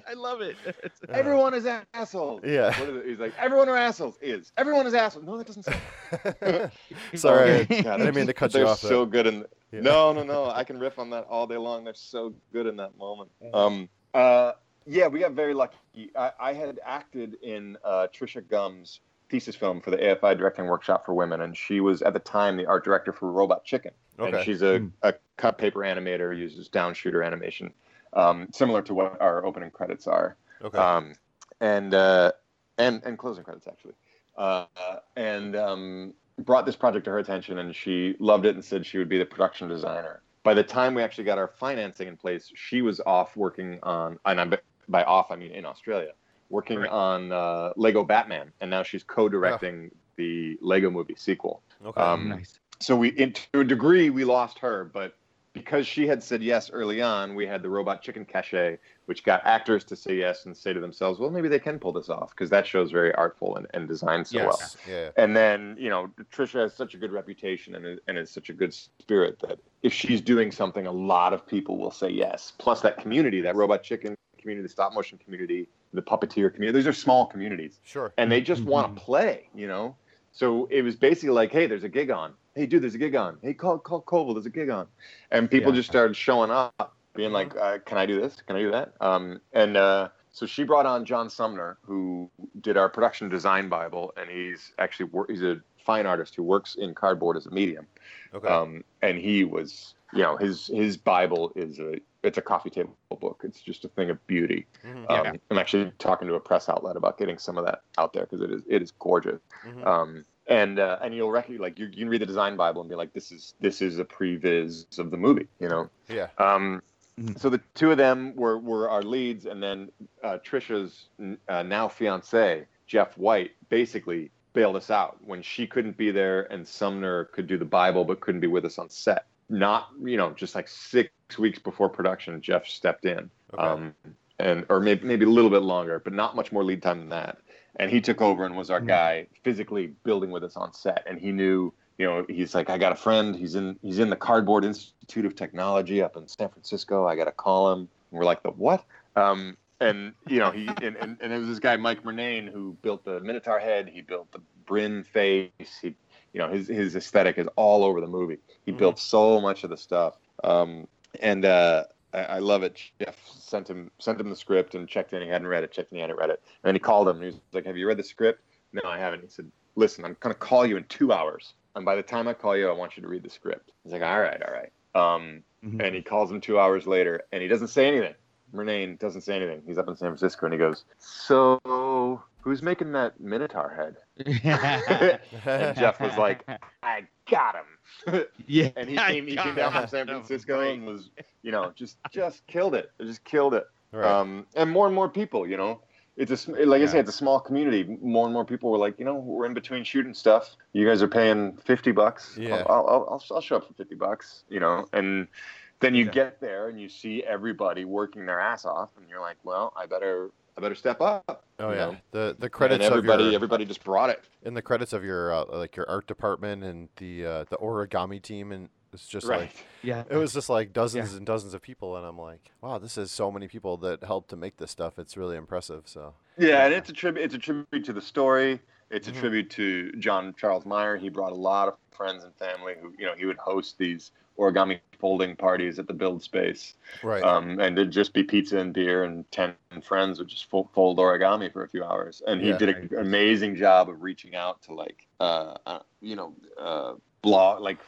I love it. It's- Everyone is assholes. Yeah. What is it? He's like, everyone are assholes. Is everyone is assholes? No, that doesn't sound. Sorry, God, I didn't mean to cut they're you off. so there. good in. Yeah. No, no, no. I can riff on that all day long. They're so good in that moment. Um. Uh. Yeah, we got very lucky. I, I had acted in uh, Trisha Gum's thesis film for the AFI Directing Workshop for Women, and she was at the time the art director for Robot Chicken. Okay. And she's a, Hmm. a cut paper animator, uses downshooter animation, um, similar to what our opening credits are Okay. um, and uh, and and closing credits actually, uh, and um, brought this project to her attention, and she loved it and said she would be the production designer. By the time we actually got our financing in place, she was off working on, and I, by off I mean in Australia, working Right. on uh, Lego Batman, and now she's co-directing the Lego Movie sequel. okay. um, nice. So we, in, to a degree, we lost her, but because she had said yes early on, we had the robot chicken cachet, which got actors to say yes and say to themselves, "Well, maybe they can pull this off," because that show's very artful and, and designed so well. Yeah. And then, you know, Trisha has such a good reputation and is, and is such a good spirit that if she's doing something, a lot of people will say yes. Plus, that community, that robot chicken community, the stop motion community, the puppeteer community. These are small communities, Sure. and they just want to mm-hmm. play, you know. So it was basically like, hey, there's a gig on. Hey, dude, there's a gig on. Hey, call call Koval, there's a gig on, and people Yeah. just started showing up, being like, uh, can I do this? Can I do that? Um, and uh, so she brought on John Sumner, who did our production design bible, and he's actually he's a fine artist who works in cardboard as a medium. Okay. Um, and he was, you know, his his Bible is a it's a coffee table book. It's just a thing of beauty. Mhm. Um, Yeah. I'm actually talking to a press outlet about getting some of that out there because it is it is gorgeous. Mhm. Um, and uh, and you'll recognize like you, you can read the design Bible and be like, this is this is a previs of the movie, you know. yeah. Um, Mhm. so the two of them were, were our leads, and then uh, Trisha's uh, now fiance Jeff White basically bailed us out when she couldn't be there, and Sumner could do the Bible but couldn't be with us on set. Not you know just like six weeks before production, Jeff stepped in, Okay. um, and or maybe maybe a little bit longer, but not much more lead time than that. And he took over and was our guy physically building with us on set, and he knew you know, he's like, I got a friend. He's in he's in the Cardboard Institute of Technology up in San Francisco. I got to call him. And we're like, the what? Um, and you know, he and, and, and it was this guy Mike Murnane who built the Minotaur head. He built the Bryn face. He, you know, his his aesthetic is all over the movie. He built so much of the stuff. Um, and uh, I, I love it. Jeff sent him sent him the script and checked in. He hadn't read it. Checked in. He hadn't read it. And then he called him. And he was like, Have you read the script? No, I haven't. He said, Listen, I'm gonna call you in two hours. And by the time I call you, I want you to read the script. He's like, All right, all right. Um, Mhm. and he calls him two hours later, and he doesn't say anything. Murnane doesn't say anything. He's up in San Francisco, and he goes, "So, who's making that Minotaur head?" and Jeff was like, "I got him." yeah. and he came, he came down from. San Francisco and was, you know, just just killed it. Just killed it. Right. Um, and more and more people, you know, it's a like I say, it's a small community. More and more people were like, you know, we're in between shooting stuff. You guys are paying fifty bucks. Yeah. I'll, I'll, I'll, I'll show up for fifty bucks. You know, and then you Yeah. get there and you see everybody working their ass off, and you're like, well, I better I better step up. Oh yeah. know? The the credits and everybody of your everybody just brought it. in the credits of your uh, like your art department and the uh, the origami team and it's just Right. like Yeah. it was just like dozens and dozens of people and I'm like wow this is so many people that helped to make this stuff it's really impressive so Yeah, and it's a tribute. It's a tribute to the story. It's a Mhm. tribute to John Charles Meyer. He brought a lot of friends and family who, you know, he would host these origami folding parties at the Build Space, right um, and it'd just be pizza and beer, and ten friends would just fo- fold origami for a few hours. And he Yeah. did an amazing job of reaching out to like, uh, uh, you know, uh, blog like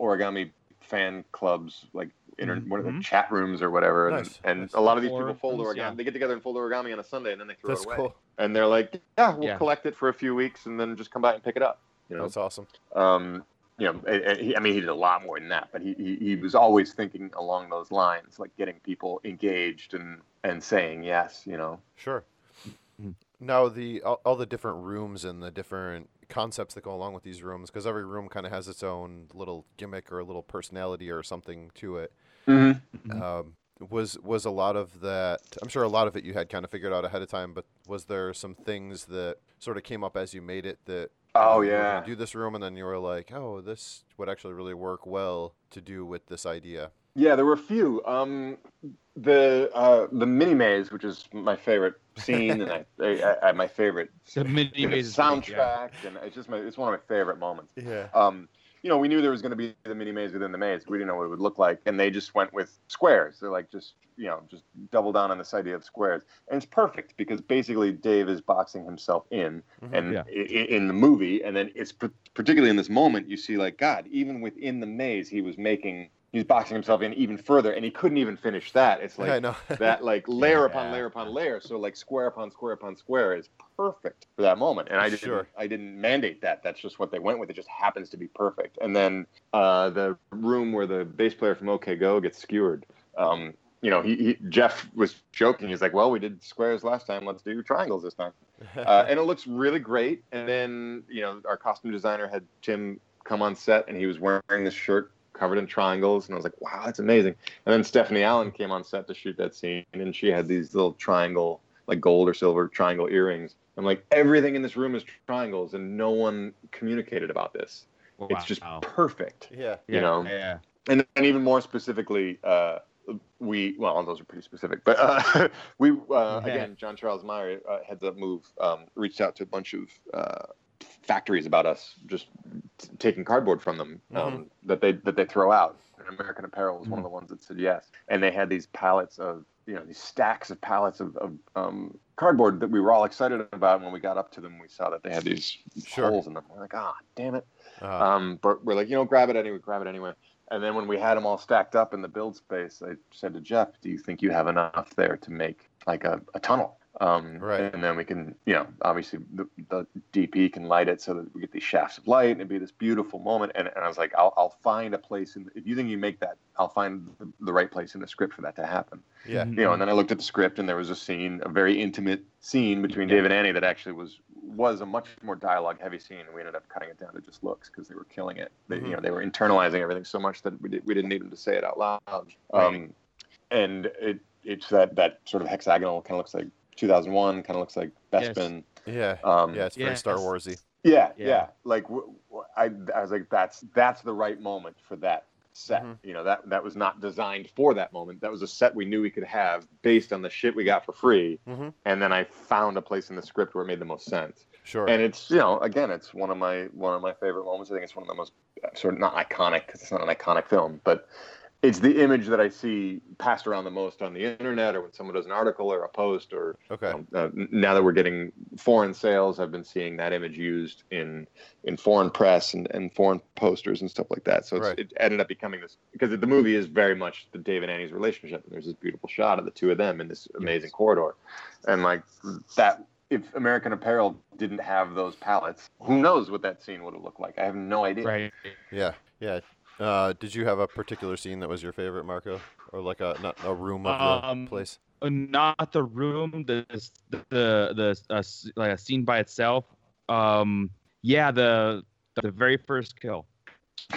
origami fan clubs, like inter- Mhm. what are the chat rooms or whatever. And, Nice, and nice. a lot of these people fold origami. yeah. They get together and fold origami on a Sunday, and then they throw that's it away cool and they're like, "Yeah, we'll Yeah. collect it for a few weeks and then just come back and pick it up." You know, that's awesome um, you know, and, and I mean, he did a lot more than that, but he, he he was always thinking along those lines, like getting people engaged and and saying yes. You know, sure Mhm. now the all, all the different rooms and the different concepts that go along with these rooms because every room kind of has its own little gimmick or a little personality or something to it Mhm. um, was was a lot of that i'm sure a lot of it you had kind of figured out ahead of time but was there some things that sort of came up as you made it that you Oh, know, you were gonna yeah. do this room and then you were like oh this would actually really work well to do with this idea Yeah, there were a few. Um, the uh, the mini maze, which is my favorite scene, and I, I, I my favorite The mini maze soundtrack, yeah. and it's just my it's one of my favorite moments. yeah Um, you know, we knew there was going to be the mini maze within the maze. We didn't know what it would look like, and they just went with squares. They're like just you know just double down on this idea of squares, and it's perfect because basically Dave is boxing himself in, and Yeah. i- i- in the movie, and then it's particularly in this moment you see like God, even within the maze, he was making. He's boxing himself in even further, and he couldn't even finish that. It's like I know. that, like layer upon layer upon layer. So like square upon square upon square is perfect for that moment. And I didn't, Sure. I didn't mandate that. That's just what they went with. It just happens to be perfect. And then uh, the room where the bass player from OK Go gets skewered. Um, you know, he, he Jeff was joking. He's like, "Well, we did squares last time. Let's do triangles this time." uh, and it looks really great. And then you know, our costume designer had Tim come on set, and he was wearing this shirt covered in triangles, and I was like, "Wow, that's amazing." And then Stephanie Allynne came on set to shoot that scene, and she had these little triangle, like gold or silver triangle earrings. I'm like, everything in this room is triangles, and no one communicated about this. It's just perfect yeah you know? Yeah. and and even more specifically, uh, we well those are pretty specific but uh, we uh, again john charles meyer uh, heads up move um, reached out to a bunch of uh, factories about us just t- taking cardboard from them um, that they that they throw out. And american apparel was one of the ones that said yes. And they had these pallets of you know these stacks of pallets of, of um, cardboard that we were all excited about. And when we got up to them we saw that they had these Sure. holes in them. We're like ah damn it. Uh, um, but we're like, you know, grab it anyway, grab it anyway. And then when we had them all stacked up in the build space, I said to Jeff, "Do you think you have enough there to make like a, a tunnel?" Um, Right. And then we can, you know, obviously the, the DP can light it so that we get these shafts of light and it'd be this beautiful moment. And, and I was like, I'll, I'll find a place. In, if you think you make that, I'll find the, the right place in the script for that to happen. yeah. You know, and then I looked at the script and there was a scene, a very intimate scene between Dave and Annie that actually was was a much more dialogue heavy scene and we ended up cutting it down to just looks because they were killing it. They, you know, they were internalizing everything so much that we, did, we didn't need them to say it out loud. Um, and it it's that that sort of hexagonal kind of looks like 2001, kind of looks like Yes. Bespin. Yeah. Um, yeah. It's very Star. Warsy. yeah, yeah, Yeah. Like w- w- I, I was like, that's that's the right moment for that set. Mhm. You know, that that was not designed for that moment. That was a set we knew we could have based on the shit we got for free. Mhm. And then I found a place in the script where it made the most sense. Sure. And it's you know, again, it's one of my one of my favorite moments. I think it's one of the most uh, sort of not iconic because it's not an iconic film, but it's the image that I see passed around the most on the internet, or when someone does an article or a post, or okay. um, uh, now that we're getting foreign sales, I've been seeing that image used in in foreign press and, and foreign posters and stuff like that. So it's, Right. it ended up becoming this because the movie is very much the Dave and Annie's relationship, and there's this beautiful shot of the two of them in this amazing corridor, and like that. If American Apparel didn't have those palettes, who knows what that scene would have looked like? I have no idea. Right. Yeah. Yeah. Uh, did you have a particular scene that was your favorite, Marco, or like a not a room of the Um, place? Uh, Not the room, the the the, the uh, like a scene by itself. Um, yeah, the the very first kill.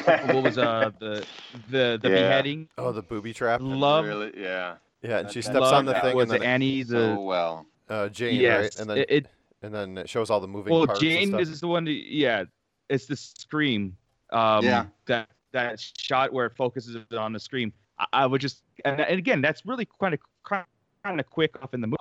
what was uh the the the Yeah. beheading? Oh, the booby trap. Love Really? Yeah. Yeah, and she steps love on the thing, was and then it- Annie the So well. uh, Jane, yes, right? And then it, it and then it shows all the moving well parts. and Jane stuff. is the one. That, yeah, it's the scream. Um, Yeah. That that shot where it focuses on the scream. I, I would just and, and again that's really kind of kind of quick off in the movie.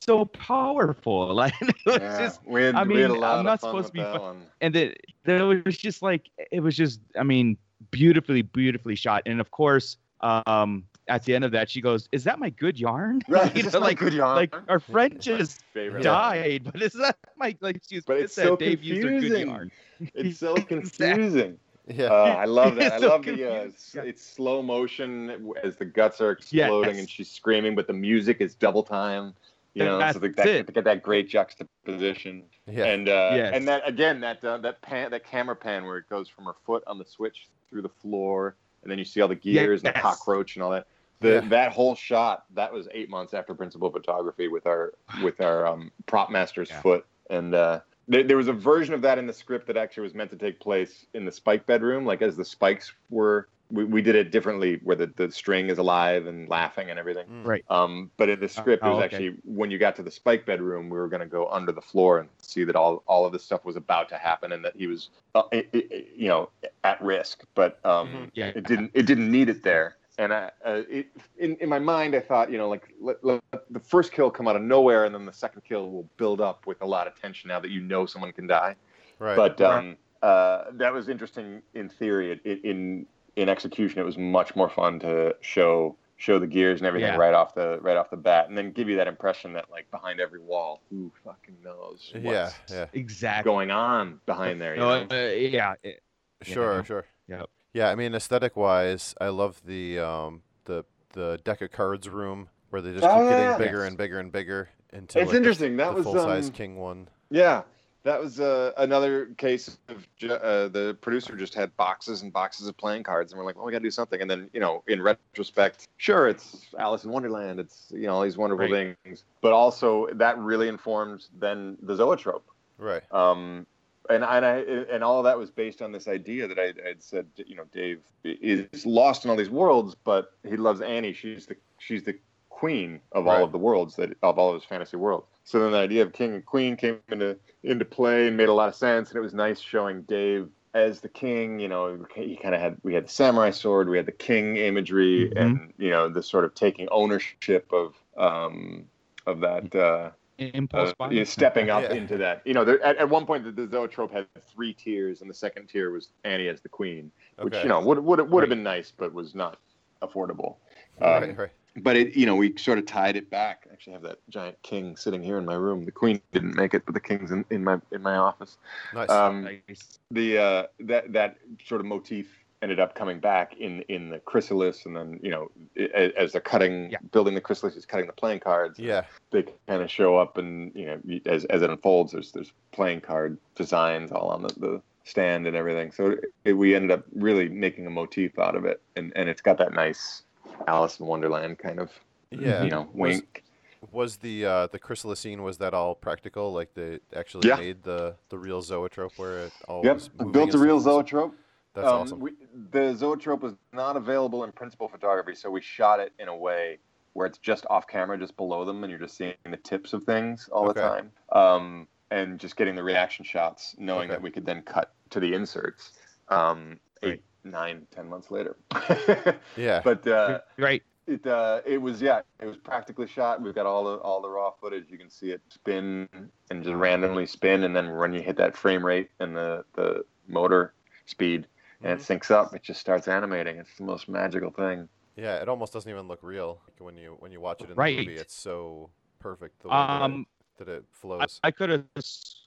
So powerful, like it was Yeah. just we had, I we had a mean, lot I'm not supposed to be that fu- one. and then there was just like it was just I mean beautifully beautifully shot and of course um at the end of that she goes is that my good yarn Right, You is know, that my like good yarn? like our friend just died but is that my like she was But pissed it's that so Dave used good confusing. yarn It's so confusing. Yeah. Uh, I love that. I so love the uh, it's, it's slow motion as the guts are exploding Yes. and she's screaming, but the music is double time. You know, so That's the, that, it. to get that great juxtaposition. Yeah. And uh, Yes. and that again, that uh, that pan, that camera pan where it goes from her foot on the switch through the floor, and then you see all the gears and the cockroach and all that. The, Yeah. That whole shot that was eight months after principal photography with our with our um, prop master's Yeah. foot, and uh, there, there was a version of that in the script that actually was meant to take place in the spike bedroom, like as the spikes were. We, we did it differently, where the, the string is alive and laughing and everything. right Um, but in the script, it oh, was okay. actually when you got to the spike bedroom, we were going to go under the floor and see that all all of this stuff was about to happen and that he was, uh, i i i- you know, at risk. But um, Mhm. Yeah. it didn't it didn't need it there. And I, uh, it, in in my mind, I thought, you know, like let, let the first kill come out of nowhere, and then the second kill will build up with a lot of tension. Now that you know someone can die, Right. but um, uh, that was interesting in theory. It, it, in in execution, it was much more fun to show show the gears and everything Yeah. right off the right off the bat, and then give you that impression that like behind every wall, who fucking knows what's yeah. Yeah. exactly going on behind there. You No, know? uh, yeah it- Sure. know? Sure. Yep. Yeah. I mean, aesthetic wise, I love the um the the deck of cards room where they just Oh, keep yeah, getting yeah. bigger and bigger and bigger until It's like, the- interesting. That the was, full size um, king one. Yeah, that was uh, another case of uh, the producer just had boxes and boxes of playing cards, and we're like, well, we got to do something. And then, you know, in retrospect, sure, it's Alice in Wonderland, it's you know all these wonderful Right. things, but also that really informed then the zoetrope. Right. Um, and and I and all of that was based on this idea that I had said, you know, Dave is lost in all these worlds, but he loves Annie. She's the she's the queen of all of the worlds that of all of his fantasy worlds. So then the idea of king and queen came into into play and made a lot of sense, and it was nice showing Dave as the king, you know, he kind of had we had the samurai sword, we had the king imagery, Mhm. and you know, the sort of taking ownership of um of that. Uh, Impulse uh, buy. you know, stepping up Yeah. into that. You know, there, at, at one point the, the zoetrope had three tiers, and the second tier was Annie as the queen, which Okay. you know would would would have been nice, but was not affordable. right, Um, right. but it, you know, we sort of tied it back. I actually have that giant king sitting here in my room. The queen didn't make it, but the king's in, in my in my office. Nice. Um, Nice. the uh, that that sort of motif ended up coming back in in the chrysalis, and then you know, as, as they're cutting, Yeah. building the chrysalis, is cutting the playing cards. yeah. They kind of show up, and you know, as as it unfolds, there's there's playing card designs all on the, the stand and everything. So it, we ended up really making a motif out of it, and and it's got that nice Alice in Wonderland kind of Yeah. you know Was- wink. Was the uh, the chrysalis scene was that all practical? Like they actually Yeah. made the the real zoetrope where it all Yep, was built a real zoetrope. That's Um, awesome. We, the zoetrope was not available in principal photography, so we shot it in a way where it's just off camera, just below them, and you're just seeing the tips of things all the time, um, and just getting the reaction shots, knowing Okay. that we could then cut to the inserts um, eight, Right. nine, ten months later. yeah. but uh, Right. it uh, it was yeah, it was practically shot. We've got all the all the raw footage. You can see it spin and just randomly spin, and then when you hit that frame rate and the the motor speed, and it syncs up, it just starts animating. It's the most magical thing. Yeah, it almost doesn't even look real like, when you when you watch it in Right. the movie. It's so perfect the way that, Um, it, that it flows. I could have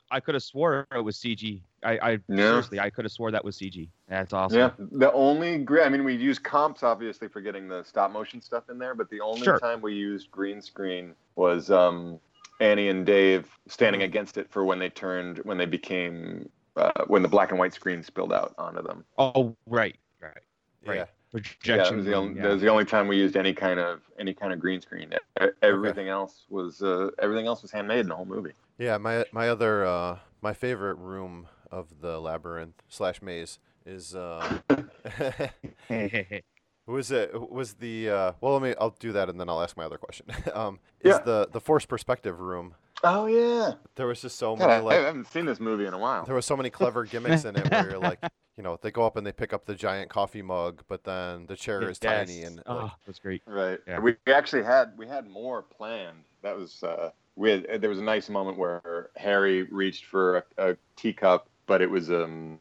I could have swore it was CG. I, I Yeah. seriously I could have swore that was CG. That's awesome. Yeah, the only gre- I mean, we use comps obviously for getting the stop motion stuff in there, but the only Sure. time we used green screen was um, Annie and Dave standing against it for when they turned when they became uh, when the black and white screen spilled out onto them. Oh right, right, right. Yeah. Projection. yeah, that was the only yeah. that was the only time we used any kind of any kind of green screen. Everything else was uh, everything else was handmade in the whole movie. Yeah, my my other uh, my favorite room of the labyrinth slash maze is uh, was it was the uh, well let me I'll do that and then I'll ask my other question. um, is Yeah. the the forced perspective room? Oh yeah, There was just so God, many I, like I haven't seen this movie in a while. there was so many clever gimmicks in it where you're like you know they go up and they pick up the giant coffee mug but then the chair is tiny and oh, like, that's great. Right. Yeah. We we actually had we had more planned. That was uh, we had, there was a nice moment where Harry reached for a, a teacup, but it was um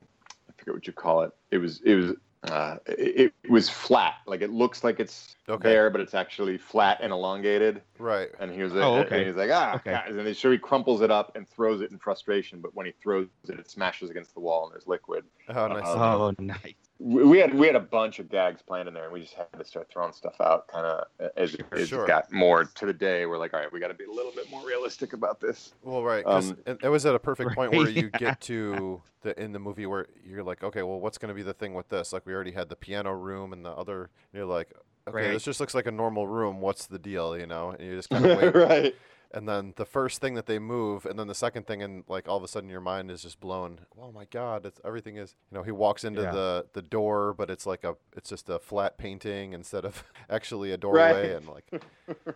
I forget what you call it. It was it was uh, it, it was flat. Like it looks like it's Okay. there, but it's actually flat and elongated. right And he was like, Oh, and okay. he's like ah, Okay. And then sure he crumples it up and throws it in frustration. But when he throws it, it smashes against the wall and there's liquid. oh nice Um, Oh nice. We we had we had a bunch of gags planned in there, and we just had to start throwing stuff out, kind of as, it- as Sure. it got more to the day. We're like, all right, we got to be a little bit more realistic about this. Well, right, 'cause Um, it, it was at a perfect point where Right. you get to the in the movie where you're like, okay, well, what's going to be the thing with this? Like, we already had the piano room and the other. and you're like, okay, Right. this just looks like a normal room. What's the deal? You know, and you just kind of wait. right. And then the first thing that they move, and then the second thing, and like all of a sudden your mind is just blown. Oh my God! It's everything is. You know, he walks into Yeah. the the door, but it's like a it's just a flat painting instead of actually a doorway, Right. and like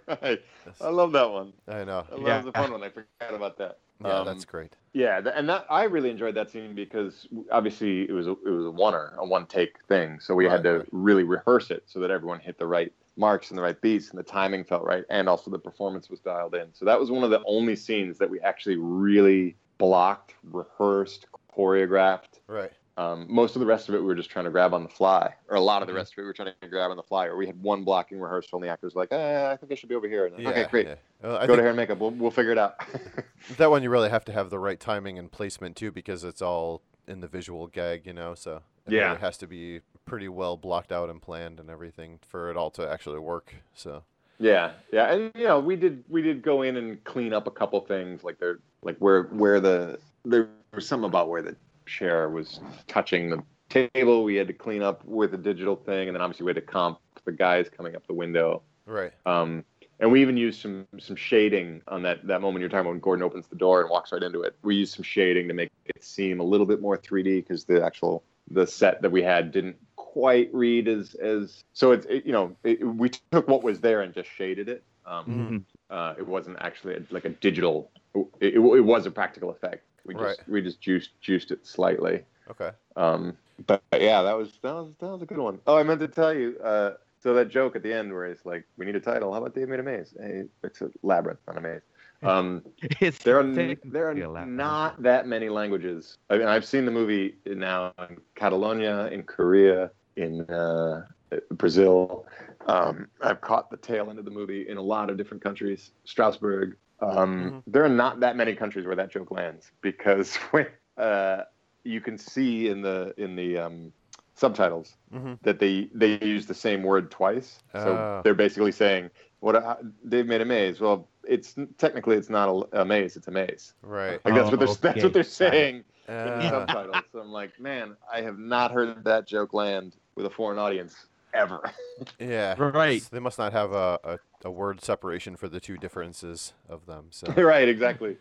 right. I love that one. I know. I love Yeah. the fun one. I forgot about that. Yeah, Um, that's great. Yeah, th- and that I really enjoyed that scene because obviously it was a, it was a oneer, a one take thing. So we had to right. really rehearse it so that everyone hit the right marks and the right beats and the timing felt right, and also the performance was dialed in. So that was one of the only scenes that we actually really blocked, rehearsed, choreographed. Right. Um, most of the rest of it we were just trying to grab on the fly, or a lot of the rest of it we were trying to grab on the fly. Or we had one blocking rehearsal, and the actors were like, eh, "I think I should be over here." And, Yeah. okay, great. yeah. Well, Go to hair and makeup. We'll, we'll figure it out. that one you really have to have the right timing and placement too because it's all in the visual gag you know so Yeah. it has to be pretty well blocked out and planned and everything for it all to actually work so Yeah, yeah, and you know, we did we did go in and clean up a couple things, like there, like where where the there was something about where the chair was touching the table. We had to clean up with a digital thing, and then obviously we had to comp the guys coming up the window. right Um, and we even used some some shading on that that moment you're talking about when Gordon opens the door and walks right into it. We used some shading to make it seem a little bit more 3D because the actual the set that we had didn't quite read as as so it's it, you know it, we took what was there and just shaded it. Um, Mhm. uh, it wasn't actually a, like a digital. It, it, it was a practical effect. We just Right. we just juiced juiced it slightly. Okay. Um, but, but yeah, that was that was that was a good one. Oh, I meant to tell you. Uh, so that joke at the end where it's like, "We need a title. How about Dave made a maze?" Hey, it's a labyrinth, not a maze. Um, there are there are not that many languages. I mean, I've seen the movie now in Catalonia, in Korea, in uh, Brazil. Um, I've caught the tail end of the movie in a lot of different countries. Strasbourg. Um, There are not that many countries where that joke lands because when uh, you can see in the in the um, subtitles Mhm. that they they use the same word twice. So Ah. they're basically saying, "What uh, they've made a maze." Well, it's technically it's not a, a maze; it's a maze. Right. Like that's what they're Oh, that's what they're saying Uh, in the subtitles. So I'm like, man, I have not heard that joke land with a foreign audience ever. yeah. Right. s- They must not have a, a, a word separation for the two differences of them. So. right, exactly.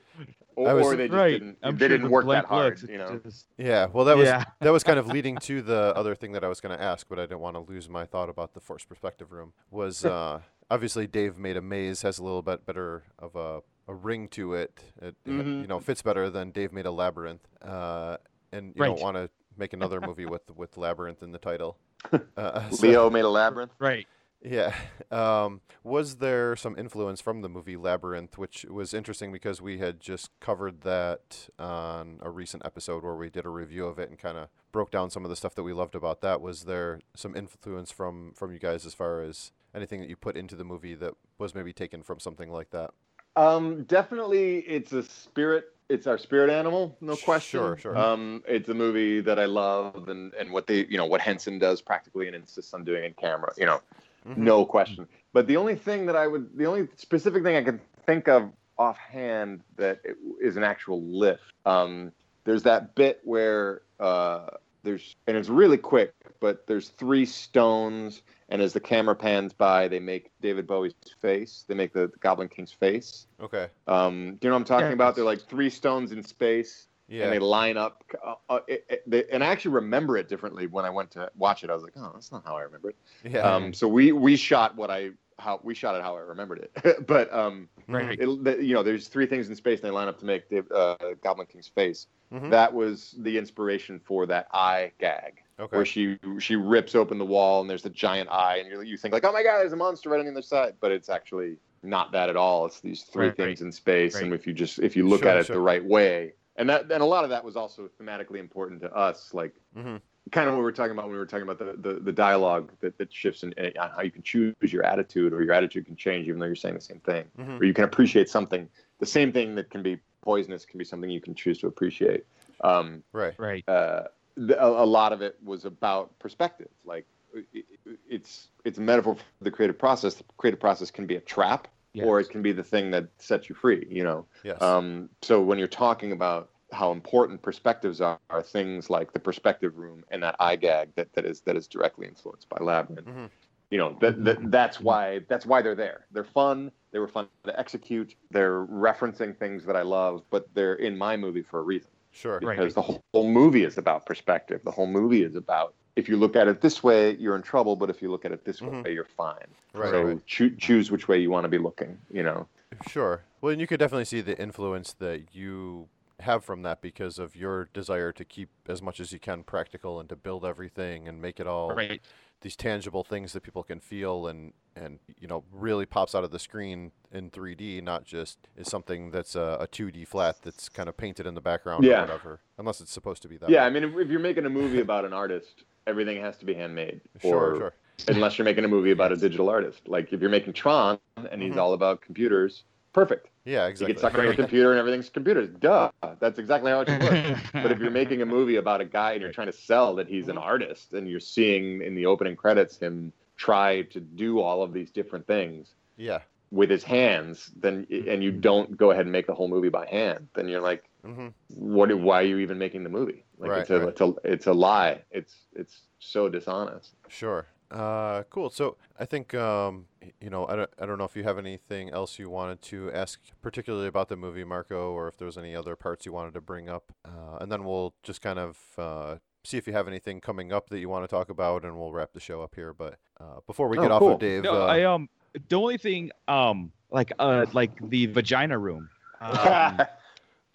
Or, was- or they just right. didn't I'm they sure didn't work that hard, looks, you know. just- Yeah, well, that was Yeah. that was kind of leading to the other thing that I was going to ask, but I didn't want to lose my thought about the forced perspective room. Was uh, obviously Dave made a maze has a little bit better of a, a ring to it. It Mhm. you know fits better than Dave made a labyrinth, uh, and you Right. don't want to make another movie with with labyrinth in the title. Uh, so- Leo made a labyrinth. Right. Yeah. Um, was there some influence from the movie Labyrinth, which was interesting because we had just covered that on a recent episode where we did a review of it and kind of broke down some of the stuff that we loved about that. Was there some influence from from you guys as far as anything that you put into the movie that was maybe taken from something like that? Um, definitely, it's a spirit. It's our spirit animal, no question. Sure, sure. Um, it's a movie that I love, and and what they, you know, what Henson does practically and insists on doing in camera. You know, Mm-hmm. no question. But the only thing that I would, the only specific thing I can think of offhand that it is an actual lift. Um, there's that bit where uh, there's, and it's really quick, but there's three stones, and as the camera pans by, they make David Bowie's face. They make the, the Goblin King's face. Okay. Um, do you know what I'm talking Yes. about? They're like three stones in space, Yeah. and they line up. Uh, uh, it, it, they, and I actually remember it differently when I went to watch it. I was like, oh, that's not how I remember it. yeah. Um, so we we shot what I how we shot it how I remembered it. but um, Right. it, the, you know, there's three things in space, and they line up to make Dave, uh, Goblin King's face. Mhm. That was the inspiration for that eye gag, Okay. where she she rips open the wall, and there's the giant eye, and you you think like, oh my god, there's a monster right on the other side, but it's actually not that at all. It's these three Right, things right. in space, and if you just if you look Sure, at it sure. the right way, and that and a lot of that was also thematically important to us, like Mhm. kind of what we were talking about when we were talking about the, the, the dialogue that, that shifts in, in how you can choose your attitude or your attitude can change even though you're saying the same thing Mhm. or you can appreciate something the same thing that can be poisonous can be something you can choose to appreciate um, Right. Right. uh, the, a, a lot of it was about perspective like it, it- it's it's a metaphor for the creative process the creative process can be a trap or it can be the thing that sets you free you know Yes. um, so when you're talking about how important perspectives are, are things like the perspective room and that eye gag that, that is that is directly influenced by Labyrinth. Mhm. You know that, that that's why that's why they're there. They're fun. They were fun to execute. They're referencing things that I love, but they're in my movie for a reason sure. Right. because the whole, whole movie is about perspective. The whole movie is about if you look at it this way, you're in trouble, but if you look at it this Mhm. way, you're fine. Right, so right. choo- choose which way you want to be looking. You know. Sure. Well, and you could definitely see the influence that you have from that because of your desire to keep as much as you can practical and to build everything and make it all Right. these tangible things that people can feel and and you know really pops out of the screen in 3D, not just is something that's a, a 2D flat that's kind of painted in the background Yeah. or whatever, unless it's supposed to be that. Yeah, way. I mean, if, if you're making a movie about an artist, everything has to be handmade. Sure, or, sure. Unless you're making a movie about a digital artist, like if you're making Tron and he's Mhm. all about computers, perfect. Yeah, You exactly. get sucked in a computer and everything's computers. Duh, that's exactly how it should work. but if you're making a movie about a guy and you're trying to sell that he's an artist, and you're seeing in the opening credits him try to do all of these different things yeah. with his hands, then and you don't go ahead and make the whole movie by hand, then you're like, hmm what why are you even making the movie like Right, it's a right. it's a it's a lie it's it's so dishonest Sure. Uh, cool. So I think um, you know I don't I don't know if you have anything else you wanted to ask particularly about the movie, Marco, or if there's any other parts you wanted to bring up, uh, and then we'll just kind of uh, see if you have anything coming up that you want to talk about, and we'll wrap the show up here. But uh, before we Oh, get off cool. of Dave, No, uh, I um the only thing um like uh like the vagina room. Um,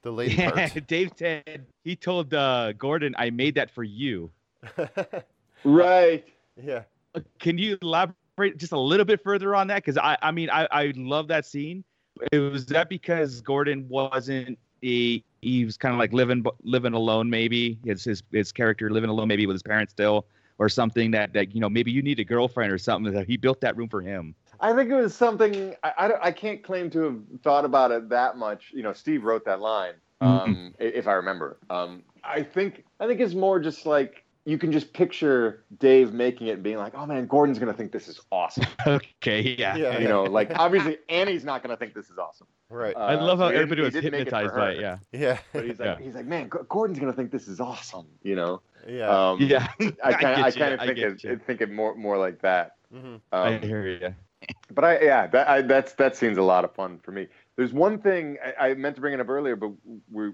The lady Yeah, part. Dave said he told uh, Gordon, "I made that for you." Right. Yeah. Can you elaborate just a little bit further on that? Because I, I mean, I, I love that scene. It was that because Gordon wasn't he, he was kind of like living living alone, maybe his his his character living alone, maybe with his parents still, or something that that you know maybe you need a girlfriend or something that he built that room for him. I think it was something I, I, I can't claim to have thought about it that much. You know, Steve wrote that line, um, i- if I remember. Um, I think I think it's more just like you can just picture Dave making it and being like, "Oh man, Gordon's gonna think this is awesome." Okay, yeah. Yeah. You know, like obviously Annie's not gonna think this is awesome. Right. I Uh, love how he everybody was didn't it hypnotized by it. Yeah. Yeah. But he's like, Yeah. he's like, man, Gordon's gonna think this is awesome. You know. Yeah. Um, Yeah. I kind of, I you, kind of I think it, think it more, more like that. hmm I Um, hear you. But I, yeah, that, I, that's that seems a lot of fun for me. There's one thing I, I meant to bring it up earlier, but we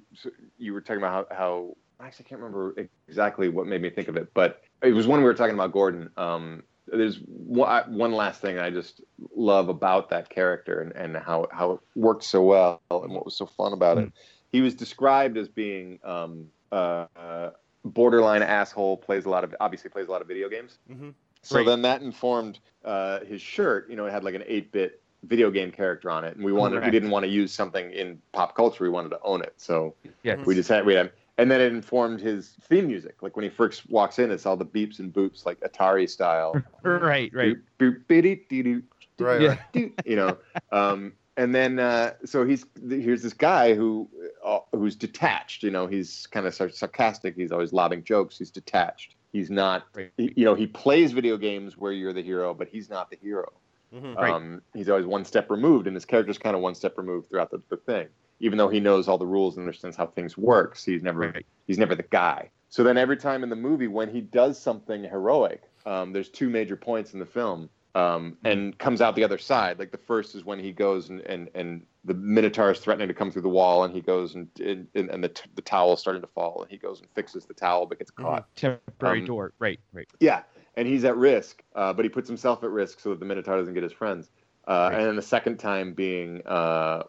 you were talking about how, how I actually can't remember exactly what made me think of it, but it was when we were talking about Gordon. Um, there's one, one last thing I just love about that character and, and how how it worked so well and what was so fun about it. He was described as being um, uh, borderline asshole. Plays a lot of obviously plays a lot of video games. hmm So Right. then that informed uh, his shirt. You know, it had like an 8-bit video game character on it, and we wanted we didn't want to use something in pop culture. We wanted to own it, so Yeah. we just had we had. And then it informed his theme music. Like when he first walks in, it's all the beeps and boops, like Atari style. Right, right. Boop, boop, biddy, dee, doo, Right. Yeah. right. you know. Um, and then uh, so he's here's this guy who uh, who's detached. You know, he's kind of sarcastic. He's always lobbing jokes. He's detached. He's not. Right. you know, he plays video games where you're the hero, but he's not the hero. hmm Right. Um, he's always one step removed, and his character's kind of one step removed throughout the, the thing. Even though he knows all the rules and understands how things work, he's never Right. he's never the guy. So then every time in the movie when he does something heroic, um, there's two major points in the film, um, and comes out the other side. Like the first is when he goes and and, and the Minotaur is threatening to come through the wall, and he goes and and, and the t- the towel's starting to fall, and he goes and fixes the towel but gets caught. Temporary Um, door. Right, right. Yeah, and he's at risk, uh, but he puts himself at risk so that the Minotaur doesn't get his friends. Uh, Right. And then the second time being uh,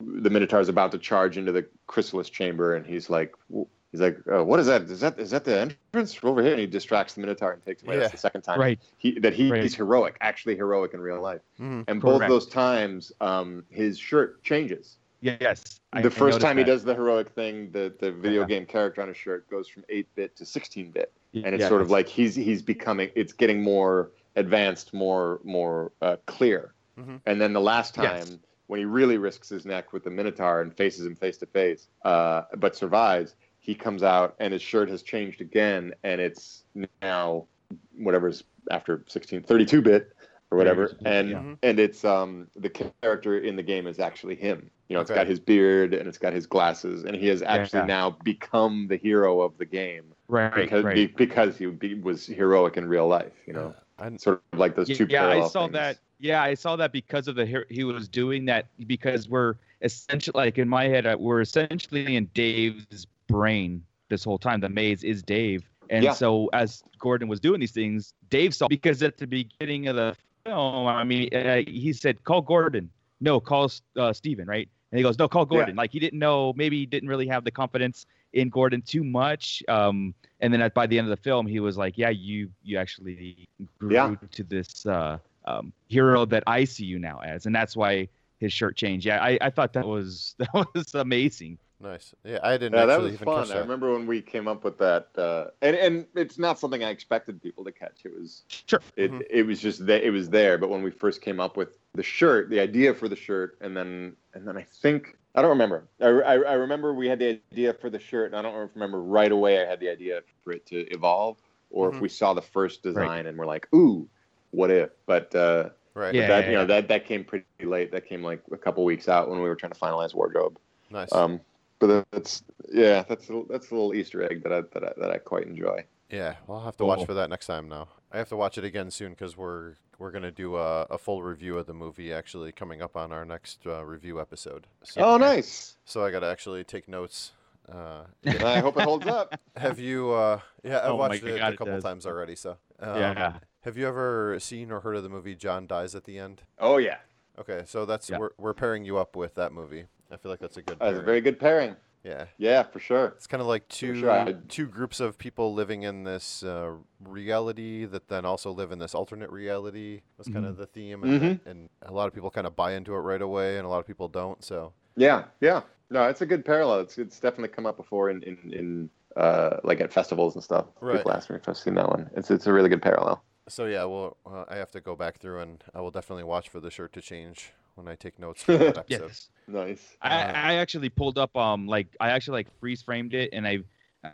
the Minotaur is about to charge into the chrysalis chamber, and he's like, he's like, uh, "What is that? Is that is that the entrance over here?" And he distracts the Minotaur and takes away. That's Yeah. the second time Right. he, that he, Right. he's heroic, actually heroic in real life. hmm And both those times, um, his shirt changes. Yes. The I first noticed time he does the heroic thing, the, the video Yeah. game character on his shirt goes from 8 bit to 16 bit and it's Yeah. sort of like he's he's becoming it's getting more advanced more more uh, clear Mhm. and then the last time Yes. when he really risks his neck with the minotaur and faces him face to face uh, but survives he comes out and his shirt has changed again and it's now whatever's after 16 32 bit or whatever and yeah. and it's um the character in the game is actually him you know it's Okay. got his beard and it's got his glasses and he has actually Yeah. now become the hero of the game Right, because right. be, because he be, was heroic in real life. You know, I, sort of like those two. yeah, I saw things. that. Yeah, I saw that because of the he was doing that because we're essentially like in my head uh, we're essentially in Dave's brain this whole time. The maze is Dave, and Yeah. so as Gordon was doing these things, Dave saw because at the beginning of the film, I mean, uh, he said call Gordon, no, call uh, Steven, right? And he goes, no, call Gordon. Like he didn't know, maybe he didn't really have the confidence in Gordon too much. Um, and then at, by the end of the film, he was like, yeah, you you actually grew Yeah. to this uh, um, hero that I see you now as, and that's why his shirt changed. Yeah, I, I thought that was that was amazing. Nice. Yeah, I didn't Yeah, that was even fun. catch I remember when we came up with that, uh, and and it's not something I expected people to catch. It was Sure. it Mhm. it was just that it was there. But when we first came up with the shirt, the idea for the shirt, and then and then I think I don't remember. I, I, I remember we had the idea for the shirt, and I don't remember right away. I had the idea for it to evolve, or Mhm. if we saw the first design and we're like, ooh, what if? But uh, Right. Yeah. that you know that that came pretty late. That came like a couple weeks out when we were trying to finalize wardrobe. Nice. Um, but that's yeah, that's a, that's a little Easter egg that I that I, that I quite enjoy. Yeah, well, I'll have to watch Cool. for that next time now. I have to watch it again soon because we're we're gonna do a, a full review of the movie actually coming up on our next uh, review episode. So, Oh, nice! So I gotta actually take notes. Uh, I hope it holds up. have you? Uh, yeah, I've Oh my watched it God, a couple does. times already. So um, Yeah. Have you ever seen or heard of the movie John Dies at the End? Oh yeah, Okay, so that's Yeah. we're we're pairing you up with that movie. I feel like that's a good. that's a very good pairing. Yeah. Yeah, for sure. It's kind of like two sure, two groups of people living in this uh, reality that then also live in this alternate reality. Was kind of the theme, and, Mhm. and a lot of people kind of buy into it right away, and a lot of people don't. So Yeah, yeah. No, it's a good parallel. It's it's definitely come up before in in, in uh, like at festivals and stuff. Right. People ask me if I've seen that one. It's it's a really good parallel. So yeah, well, uh, I have to go back through, and I will definitely watch for the shirt to change when I take notes for that episode. Yes. Nice. I, I actually pulled up um like I actually like freeze framed it and I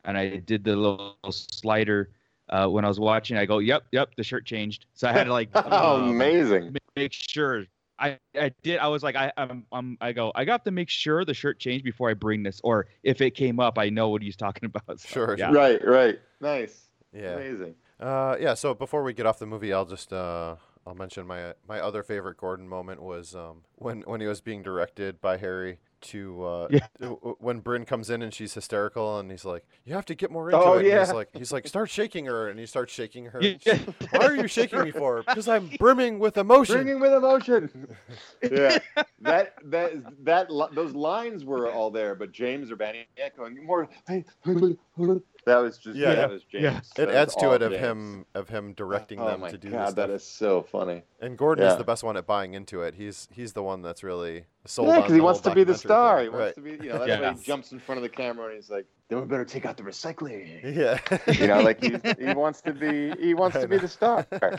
and I did the little slider uh, when I was watching. I go, yep, yep, the shirt changed. So I had to like Oh, um, amazing. ma- make sure. I, I did. I was like, I I'm, I'm I go. I got to make sure the shirt changed before I bring this, or if it came up, I know what he's talking about. So, Sure, yeah. Right, right. Nice. Yeah. Amazing. Uh, yeah. So before we get off the movie, I'll just uh, I'll mention my my other favorite Gordon moment was um, when when he was being directed by Harry to uh, Yeah. w- w- when Bryn comes in and she's hysterical and he's like, "You have to get more into Oh, it." And he's like, he's like, "Start shaking her," and he starts shaking her. Yeah. Why are you shaking me for? Because I'm brimming with emotion. Brimming with emotion. yeah, that that that those lines were all there, but James or Urbaniak going more. Hey, that was just Yeah. yeah, that was James. Yeah. It That was adds to it of James. him of him directing Oh them my to do god, this that stuff. is so funny. And Gordon is the best one at buying into it. He's he's the one that's really sold Yeah, because he wants to be the star. thing. He wants right. to be, you know, that's why he jumps in front of the camera and he's like, "Then we better take out the recycling." Yeah. You know, like he, he wants to be he wants to be the star. oh,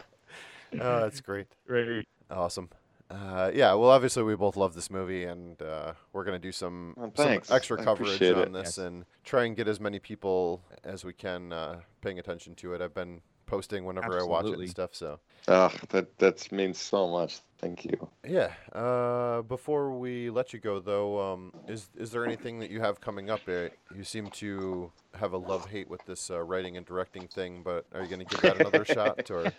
that's great. Right. Awesome. Uh, yeah, well, obviously we both love this movie, and uh, we're gonna do some, Well, some extra coverage on it. this Yes. and try and get as many people as we can uh, paying attention to it. I've been posting whenever I watch it and stuff. So Oh, that that means so much. Thank you. yeah. Uh, before we let you go, though, um, is is there anything that you have coming up? Uh, you seem to have a love hate with this uh, writing and directing thing, but are you gonna give that another shot or?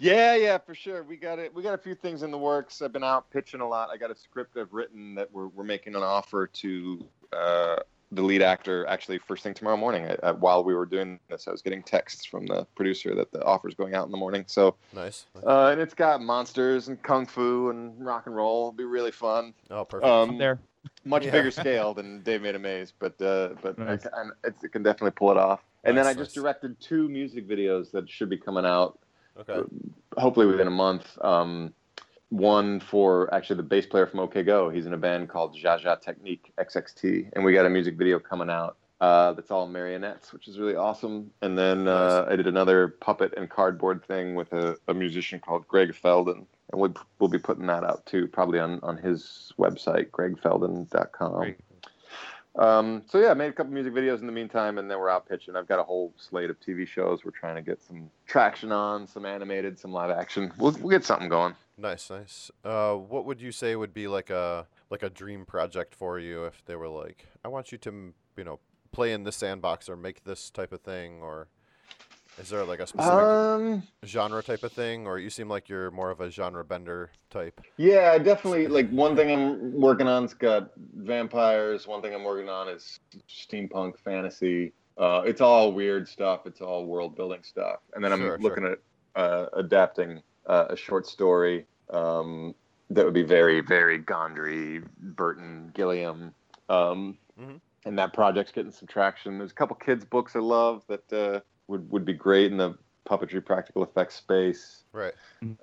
Yeah, yeah, for sure. We got it. We got a few things in the works. I've been out pitching a lot. I got a script I've written that we're we're making an offer to uh, the lead actor. Actually, first thing tomorrow morning. I, I, while we were doing this, I was getting texts from the producer that the offer's going out in the morning. So, Nice. nice. uh, and it's got monsters and kung fu and rock and roll. It'll be really fun. Oh, perfect. Um, There. much Yeah. bigger scale than Dave Made a Maze, but uh, but Nice. ca- and it's, it can definitely pull it off. And then I Nice, just directed two music videos that should be coming out okay. hopefully within a month. Um, one for actually the bass player from OK Go. He's in a band called Jaja Technique XXT, and we got a music video coming out uh, that's all marionettes, which is really awesome. And then uh, I did another puppet and cardboard thing with a, a musician called Greg Felden, and we'll, we'll be putting that out too, probably on, on his website, gregfelden.com. Um, so yeah, I made a couple music videos in the meantime, and then we're out pitching. I've got a whole slate of TV shows we're trying to get some traction on, some animated, some live action. We'll, we'll get something going. Nice, nice. Uh, what would you say would be like a like a dream project for you if they were like, I want you to, you know, play in this sandbox or make this type of thing, or is there like a specific Um, genre type of thing, or you seem like you're more of a genre bender type? yeah, definitely like one thing I'm working on's got vampires. One thing I'm working on is steampunk fantasy. Uh, it's all weird stuff. It's all world building stuff. And then I'm Sure, sure. looking at uh, adapting uh, a short story um, that would be very, very Gondry, Burton, Gilliam. Um, Mhm. And that project's getting some traction. There's a couple kids' books I love that uh, would, would be great in the puppetry practical effects space. Right.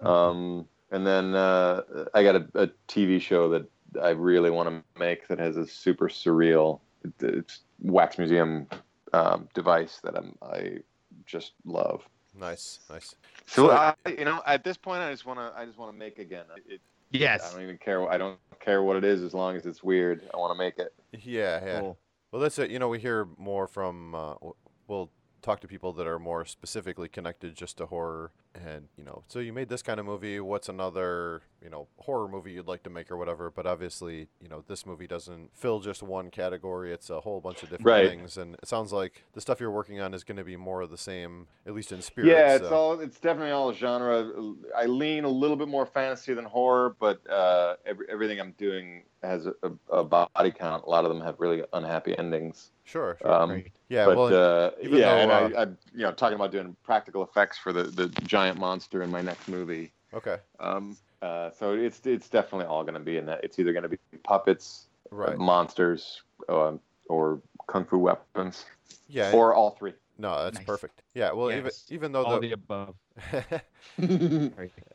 Um, and then uh, I got a, a TV show that I really want to make that has a super surreal, it, it's wax museum um, device that I'm I just love. Nice, nice. So, So- I, you know, at this point, I just want to I just want to make again. It, I Yes. don't even care. I don't care what it is as long as it's weird. I want to make it. Yeah, yeah. Cool. Well, that's it. You know, we hear more from. Uh, w- we'll talk to people that are more specifically connected just to horror, and you know, so you made this kind of movie. What's another, you know, horror movie you'd like to make or whatever? But obviously, you know, this movie doesn't fill just one category. It's a whole bunch of different Right. things, and it sounds like the stuff you're working on is going to be more of the same, at least in spirit. Yeah, it's so- all it's definitely all genre. I lean a little bit more fantasy than horror, but uh, every, everything I'm doing has a, a, a body count. A lot of them have really unhappy endings. Sure, sure. Um, Right. yeah, but well, uh, yeah, though, and uh, I, I, you know, talking about doing practical effects for the, the giant monster in my next movie. okay, Um, uh, so it's it's definitely all going to be in that. It's either going to be puppets, right. monsters, um, or kung fu weapons. Yeah. Or all three. No, that's Nice. perfect. Yeah. Well, Yes. even even though All the the above.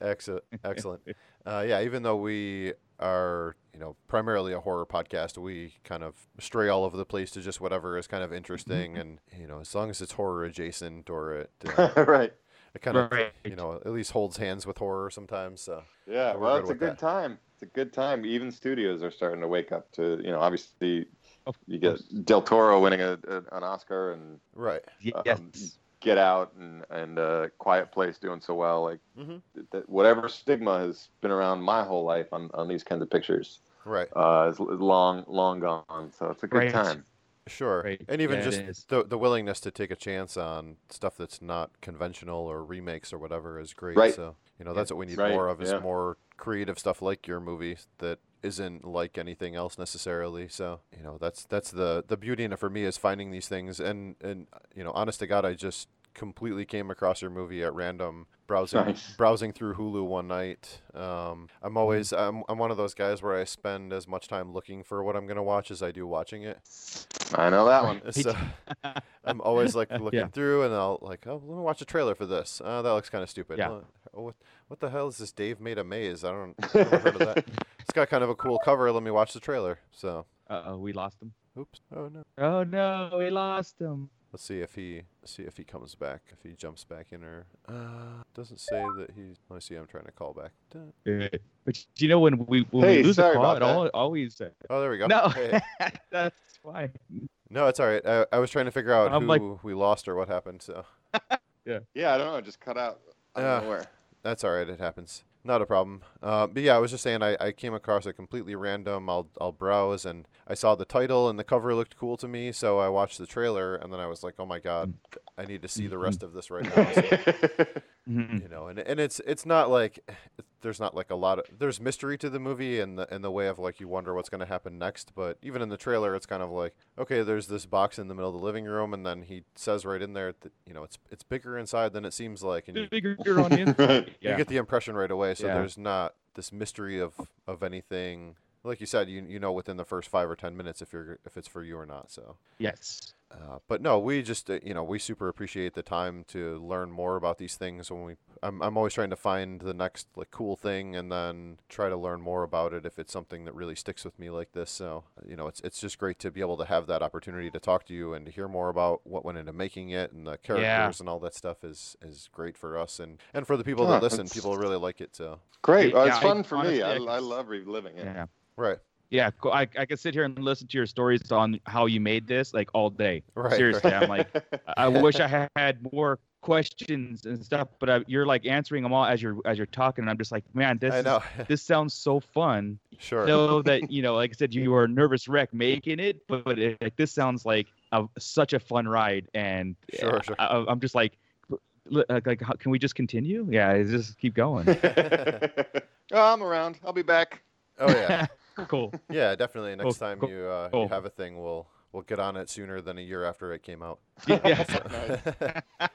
Excellent, excellent. Uh, yeah, even though we are, you know, primarily a horror podcast, we kind of stray all over the place to just whatever is kind of interesting, Mm-hmm. and you know, as long as it's horror adjacent or it, uh, right. it kind of, Right. you know, at least holds hands with horror sometimes. So Yeah, we're well, good it's a good that. time. It's a good time. Even studios are starting to wake up to, you know, obviously you get. Del Toro winning a, a, an Oscar and right. Yes. Get Out and and uh, Quiet Place doing so well. Like hmm th- that, whatever stigma has been around my whole life on, on these kinds of pictures Right. uh, is, is long long gone. So it's a good Right. time. Sure. Right. And even Yeah, just the the willingness to take a chance on stuff that's not conventional or remakes or whatever is great. Right. So, you know, that's what we need Right, more of is yeah. more creative stuff like your movie that isn't like anything else necessarily. So, you know, that's that's the the beauty in it for me is finding these things and and you know, honest to God, I just completely came across your movie at random browsing Nice. browsing through Hulu one night. Um, I'm always I'm, I'm one of those guys where I spend as much time looking for what I'm going to watch as I do watching it. I know that one. So I'm always like looking Yeah. through, and I'll like, oh, let me watch a trailer for this. Uh, that looks kind of stupid. Yeah. Oh, what, what the hell is this? Dave made a maze. I don't. I've never heard of that. It's got kind of a cool cover. Let me watch the trailer. So, Uh oh, we lost him. oops. Oh no. Oh no, we lost him. Let's see if he see if he comes back. If he jumps back in, or uh, doesn't say that he's. Let me see. I'm trying to call back. Duh. But you know when we when Hey, we lose a sorry call, it that. al- always uh, Oh, there we go. no. Hey. That's fine. No, it's all right. I, I was trying to figure out I'm who like- we lost or what happened. So. Yeah, Yeah, I don't know. It just cut out. I don't Yeah. know where. That's all right. It happens. Not a problem. Uh, but yeah, I was just saying I, I came across a completely random. I'll I'll browse and I saw the title and the cover looked cool to me, so I watched the trailer and then I was like, oh my god, mm. I need to see mm, the mm. rest of this right now. So, Mhm. you know, and and it's it's not like there's not like a lot of there's mystery to the movie and the in the way of like you wonder what's going to happen next. But even in the trailer, it's kind of like okay, there's this box in the middle of the living room, and then he says right in there that you know it's it's bigger inside than it seems like, and you, Bigger on the inside. you Yeah. get the impression right away. So Yeah. there's not this mystery of of anything. Like you said, you you know within the first five or ten minutes if you're if it's for you or not. So. Yes. Uh, but no, we just uh, you know we super appreciate the time to learn more about these things. When we, I'm I'm always trying to find the next like cool thing and then try to learn more about it if it's something that really sticks with me like this. So you know it's it's just great to be able to have that opportunity to talk to you and to hear more about what went into making it and the characters and all that stuff is is great for us and and for the people that listen. People really like it. So Great. Well, Yeah, it's I- fun for honestly, me. I, I I love reliving it. Yeah. right. Yeah, I I could sit here and listen to your stories on how you made this like all day. Right, Seriously, right. I'm like, I wish I had- had more questions and stuff, but I, you're like answering them all as you're as you're talking, and I'm just like, man, this I is- this sounds so fun. Sure. Know that you know, like I said, you were a nervous wreck making it, but, but it, like this sounds like a, such a fun ride, and Sure, uh, sure. I, I'm just like, like, like how, can we just continue? Yeah, just keep going. oh, I'm around. I'll be back. oh yeah. Cool. Yeah, definitely. Next Cool, time cool, you uh, cool. you have a thing, we'll we'll get on it sooner than a year after it came out. Yeah.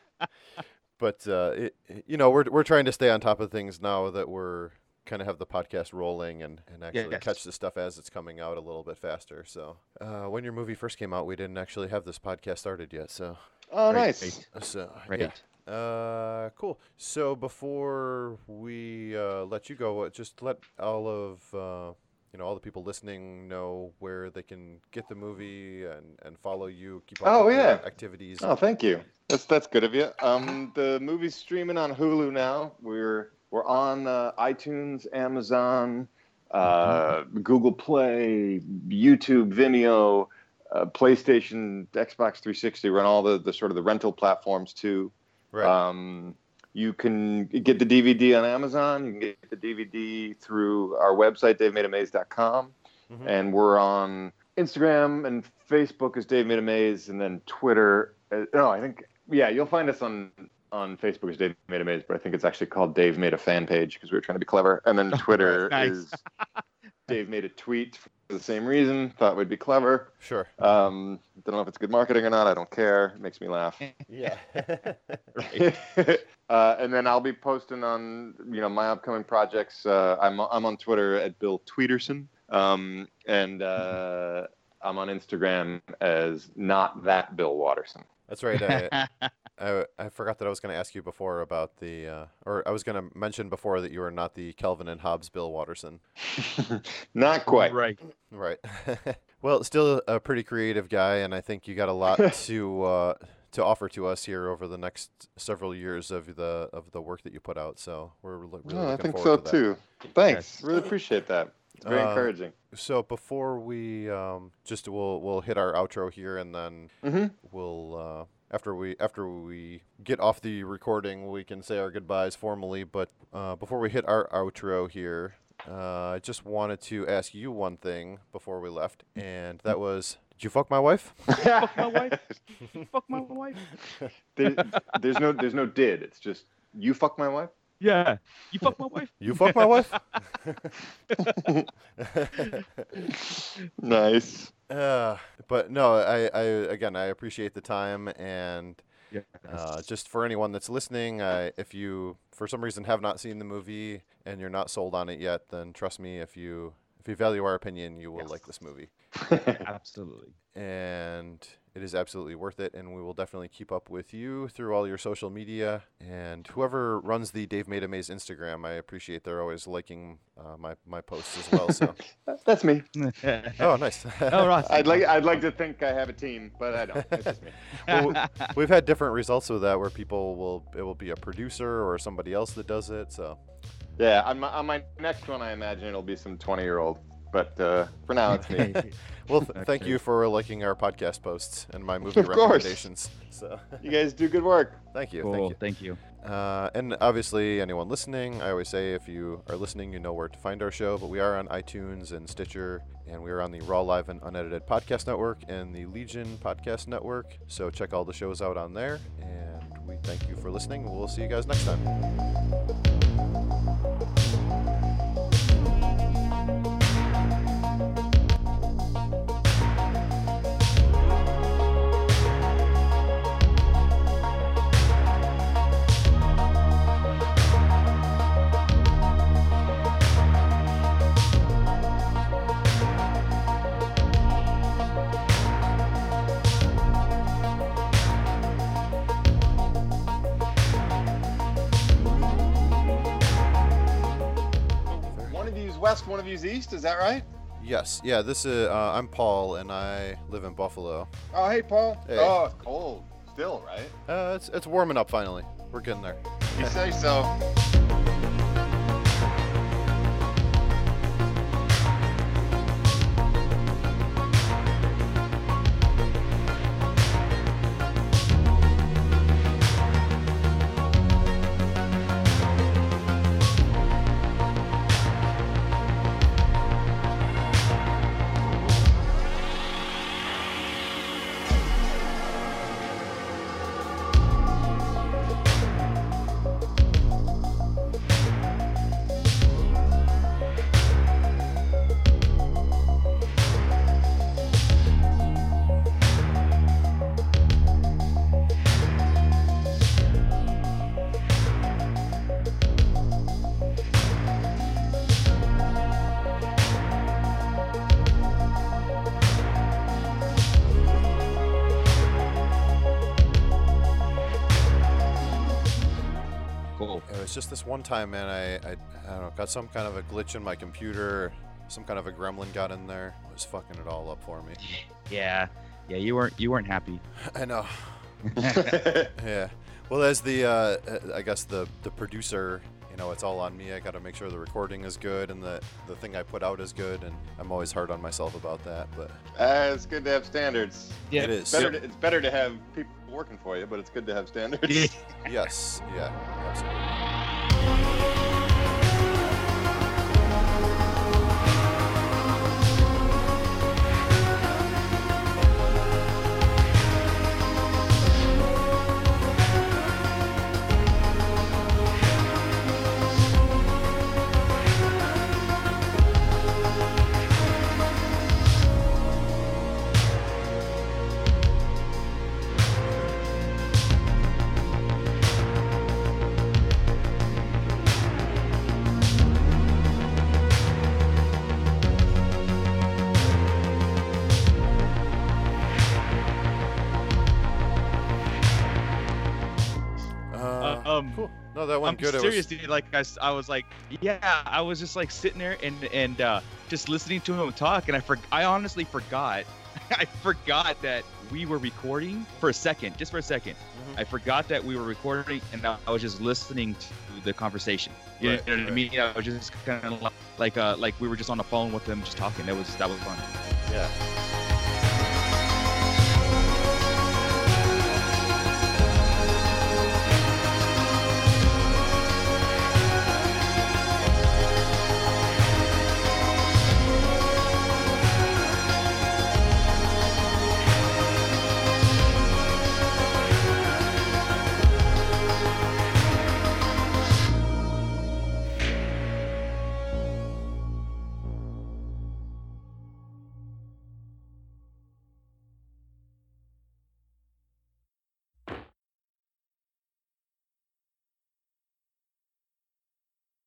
but uh, it, you know, we're we're trying to stay on top of things now that we're kind of have the podcast rolling and, and actually Yes. catch the stuff as it's coming out a little bit faster. So uh, when your movie first came out, we didn't actually have this podcast started yet. So Oh, Right, nice. so Right. yeah. Uh, cool. So before we uh, let you go, uh, just let all of uh, you know all the people listening know where they can get the movie and, and follow you. Keep up Oh, with yeah. activities. Oh, thank you. That's that's good of you. Um, the movie's streaming on Hulu now. We're we're on uh, iTunes, Amazon, uh, Google Play, YouTube, Vimeo, uh, PlayStation, Xbox 360. We're on all the, the sort of the rental platforms too. Right. Um, you can get the DVD on Amazon. You can get the DVD through our website, davemadeamaze.com. Mhm. And we're on Instagram and Facebook as Dave Made a Maze, and then Twitter. Uh, no, I think, yeah, you'll find us on on Facebook as Dave Made a Maze, but I think it's actually called Dave Made a Fan Page because we were trying to be clever. And then Twitter Nice. is Dave Made a Tweet for the same reason. Thought we'd be clever. Sure. Um, don't know if it's good marketing or not. I don't care. It makes me laugh. Yeah. uh, and then I'll be posting on you know my upcoming projects. Uh, I'm I'm on Twitter at Bill Tweederson, um, and uh, I'm on Instagram as not that Bill Watterson. That's right. I, I, I forgot that I was going to ask you before about the, uh, or I was going to mention before that you are not the Calvin and Hobbes Bill Watterson. Not quite. Right. Right. well, still a pretty creative guy, and I think you got a lot to uh, to offer to us here over the next several years of the of the work that you put out. So we're lo- really Oh, I think so to too. Thanks. Really appreciate that. It's very Uh, encouraging. So before we um, just we'll we'll hit our outro here, and then Mhm. we'll uh, after we after we get off the recording, we can say our goodbyes formally. But uh, before we hit our outro here, uh, I just wanted to ask you one thing before we left, and that was, did you fuck my wife? Fuck my wife. Fuck my wife. There, there's no there's no did. It's just you fuck my wife. Yeah. You fuck my wife. You fuck my wife? Nice. Uh, but no, I, I again I appreciate the time and Yeah. uh, just for anyone that's listening, uh, if you for some reason have not seen the movie and you're not sold on it yet, then trust me, if you if you value our opinion, you will like this movie, Absolutely. and it is absolutely worth it. And we will definitely keep up with you through all your social media and whoever runs the Dave Made a Maze Instagram. I appreciate they're always liking uh, my my posts as well. So That's me. oh, nice. oh, Ross. I'd like I'd like to think I have a team, but I don't. It's just me. well, we've had different results with that where people will it will be a producer or somebody else that does it so Yeah, on my, on my next one, I imagine it'll be some 20 year old. But uh, for now, it's me. well th- thank you for liking our podcast posts and my movie Of course. recommendations so you guys do good work. thank you Cool. thank you Thank you. uh, and obviously anyone listening i always say if you are listening you know where to find our show but we are on itunes and stitcher and we are on the raw live and unedited podcast network and the legion podcast network so check all the shows out on there and we thank you for listening we'll see you guys next time you's west, one of you's east. Is that right? Yes, yeah. This is uh, I'm Paul, and I live in Buffalo. Oh, hey, Paul. Hey. Oh, it's cold still, right? Uh, it's it's warming up finally. We're getting there. You say so. Time, man. I, I I don't know, got some kind of a glitch in my computer. Some kind of a gremlin got in there. It was fucking it all up for me. Yeah. Yeah. You weren't. You weren't happy. I know. yeah. Well, as the, uh, I guess the the producer, you know, it's all on me. I got to make sure the recording is good and the the thing I put out is good. And I'm always hard on myself about that. But Uh, it's good to have standards. Yeah. it is. Better to, it's better to have people working for you, but it's good to have standards. Yes. Yeah. Absolutely. That went I'm good. It was- serious, dude. Like I was like, yeah, I was just like sitting there and and uh, just listening to him talk, and I for, I honestly forgot, I forgot that we were recording for a second, just for a 2nd Mm-hmm. I forgot that we were recording, and I was just listening to the conversation. You Right, know what I right. mean? I was just kind of like like uh like we were just on the phone with them, just talking. That was that was fun. Yeah.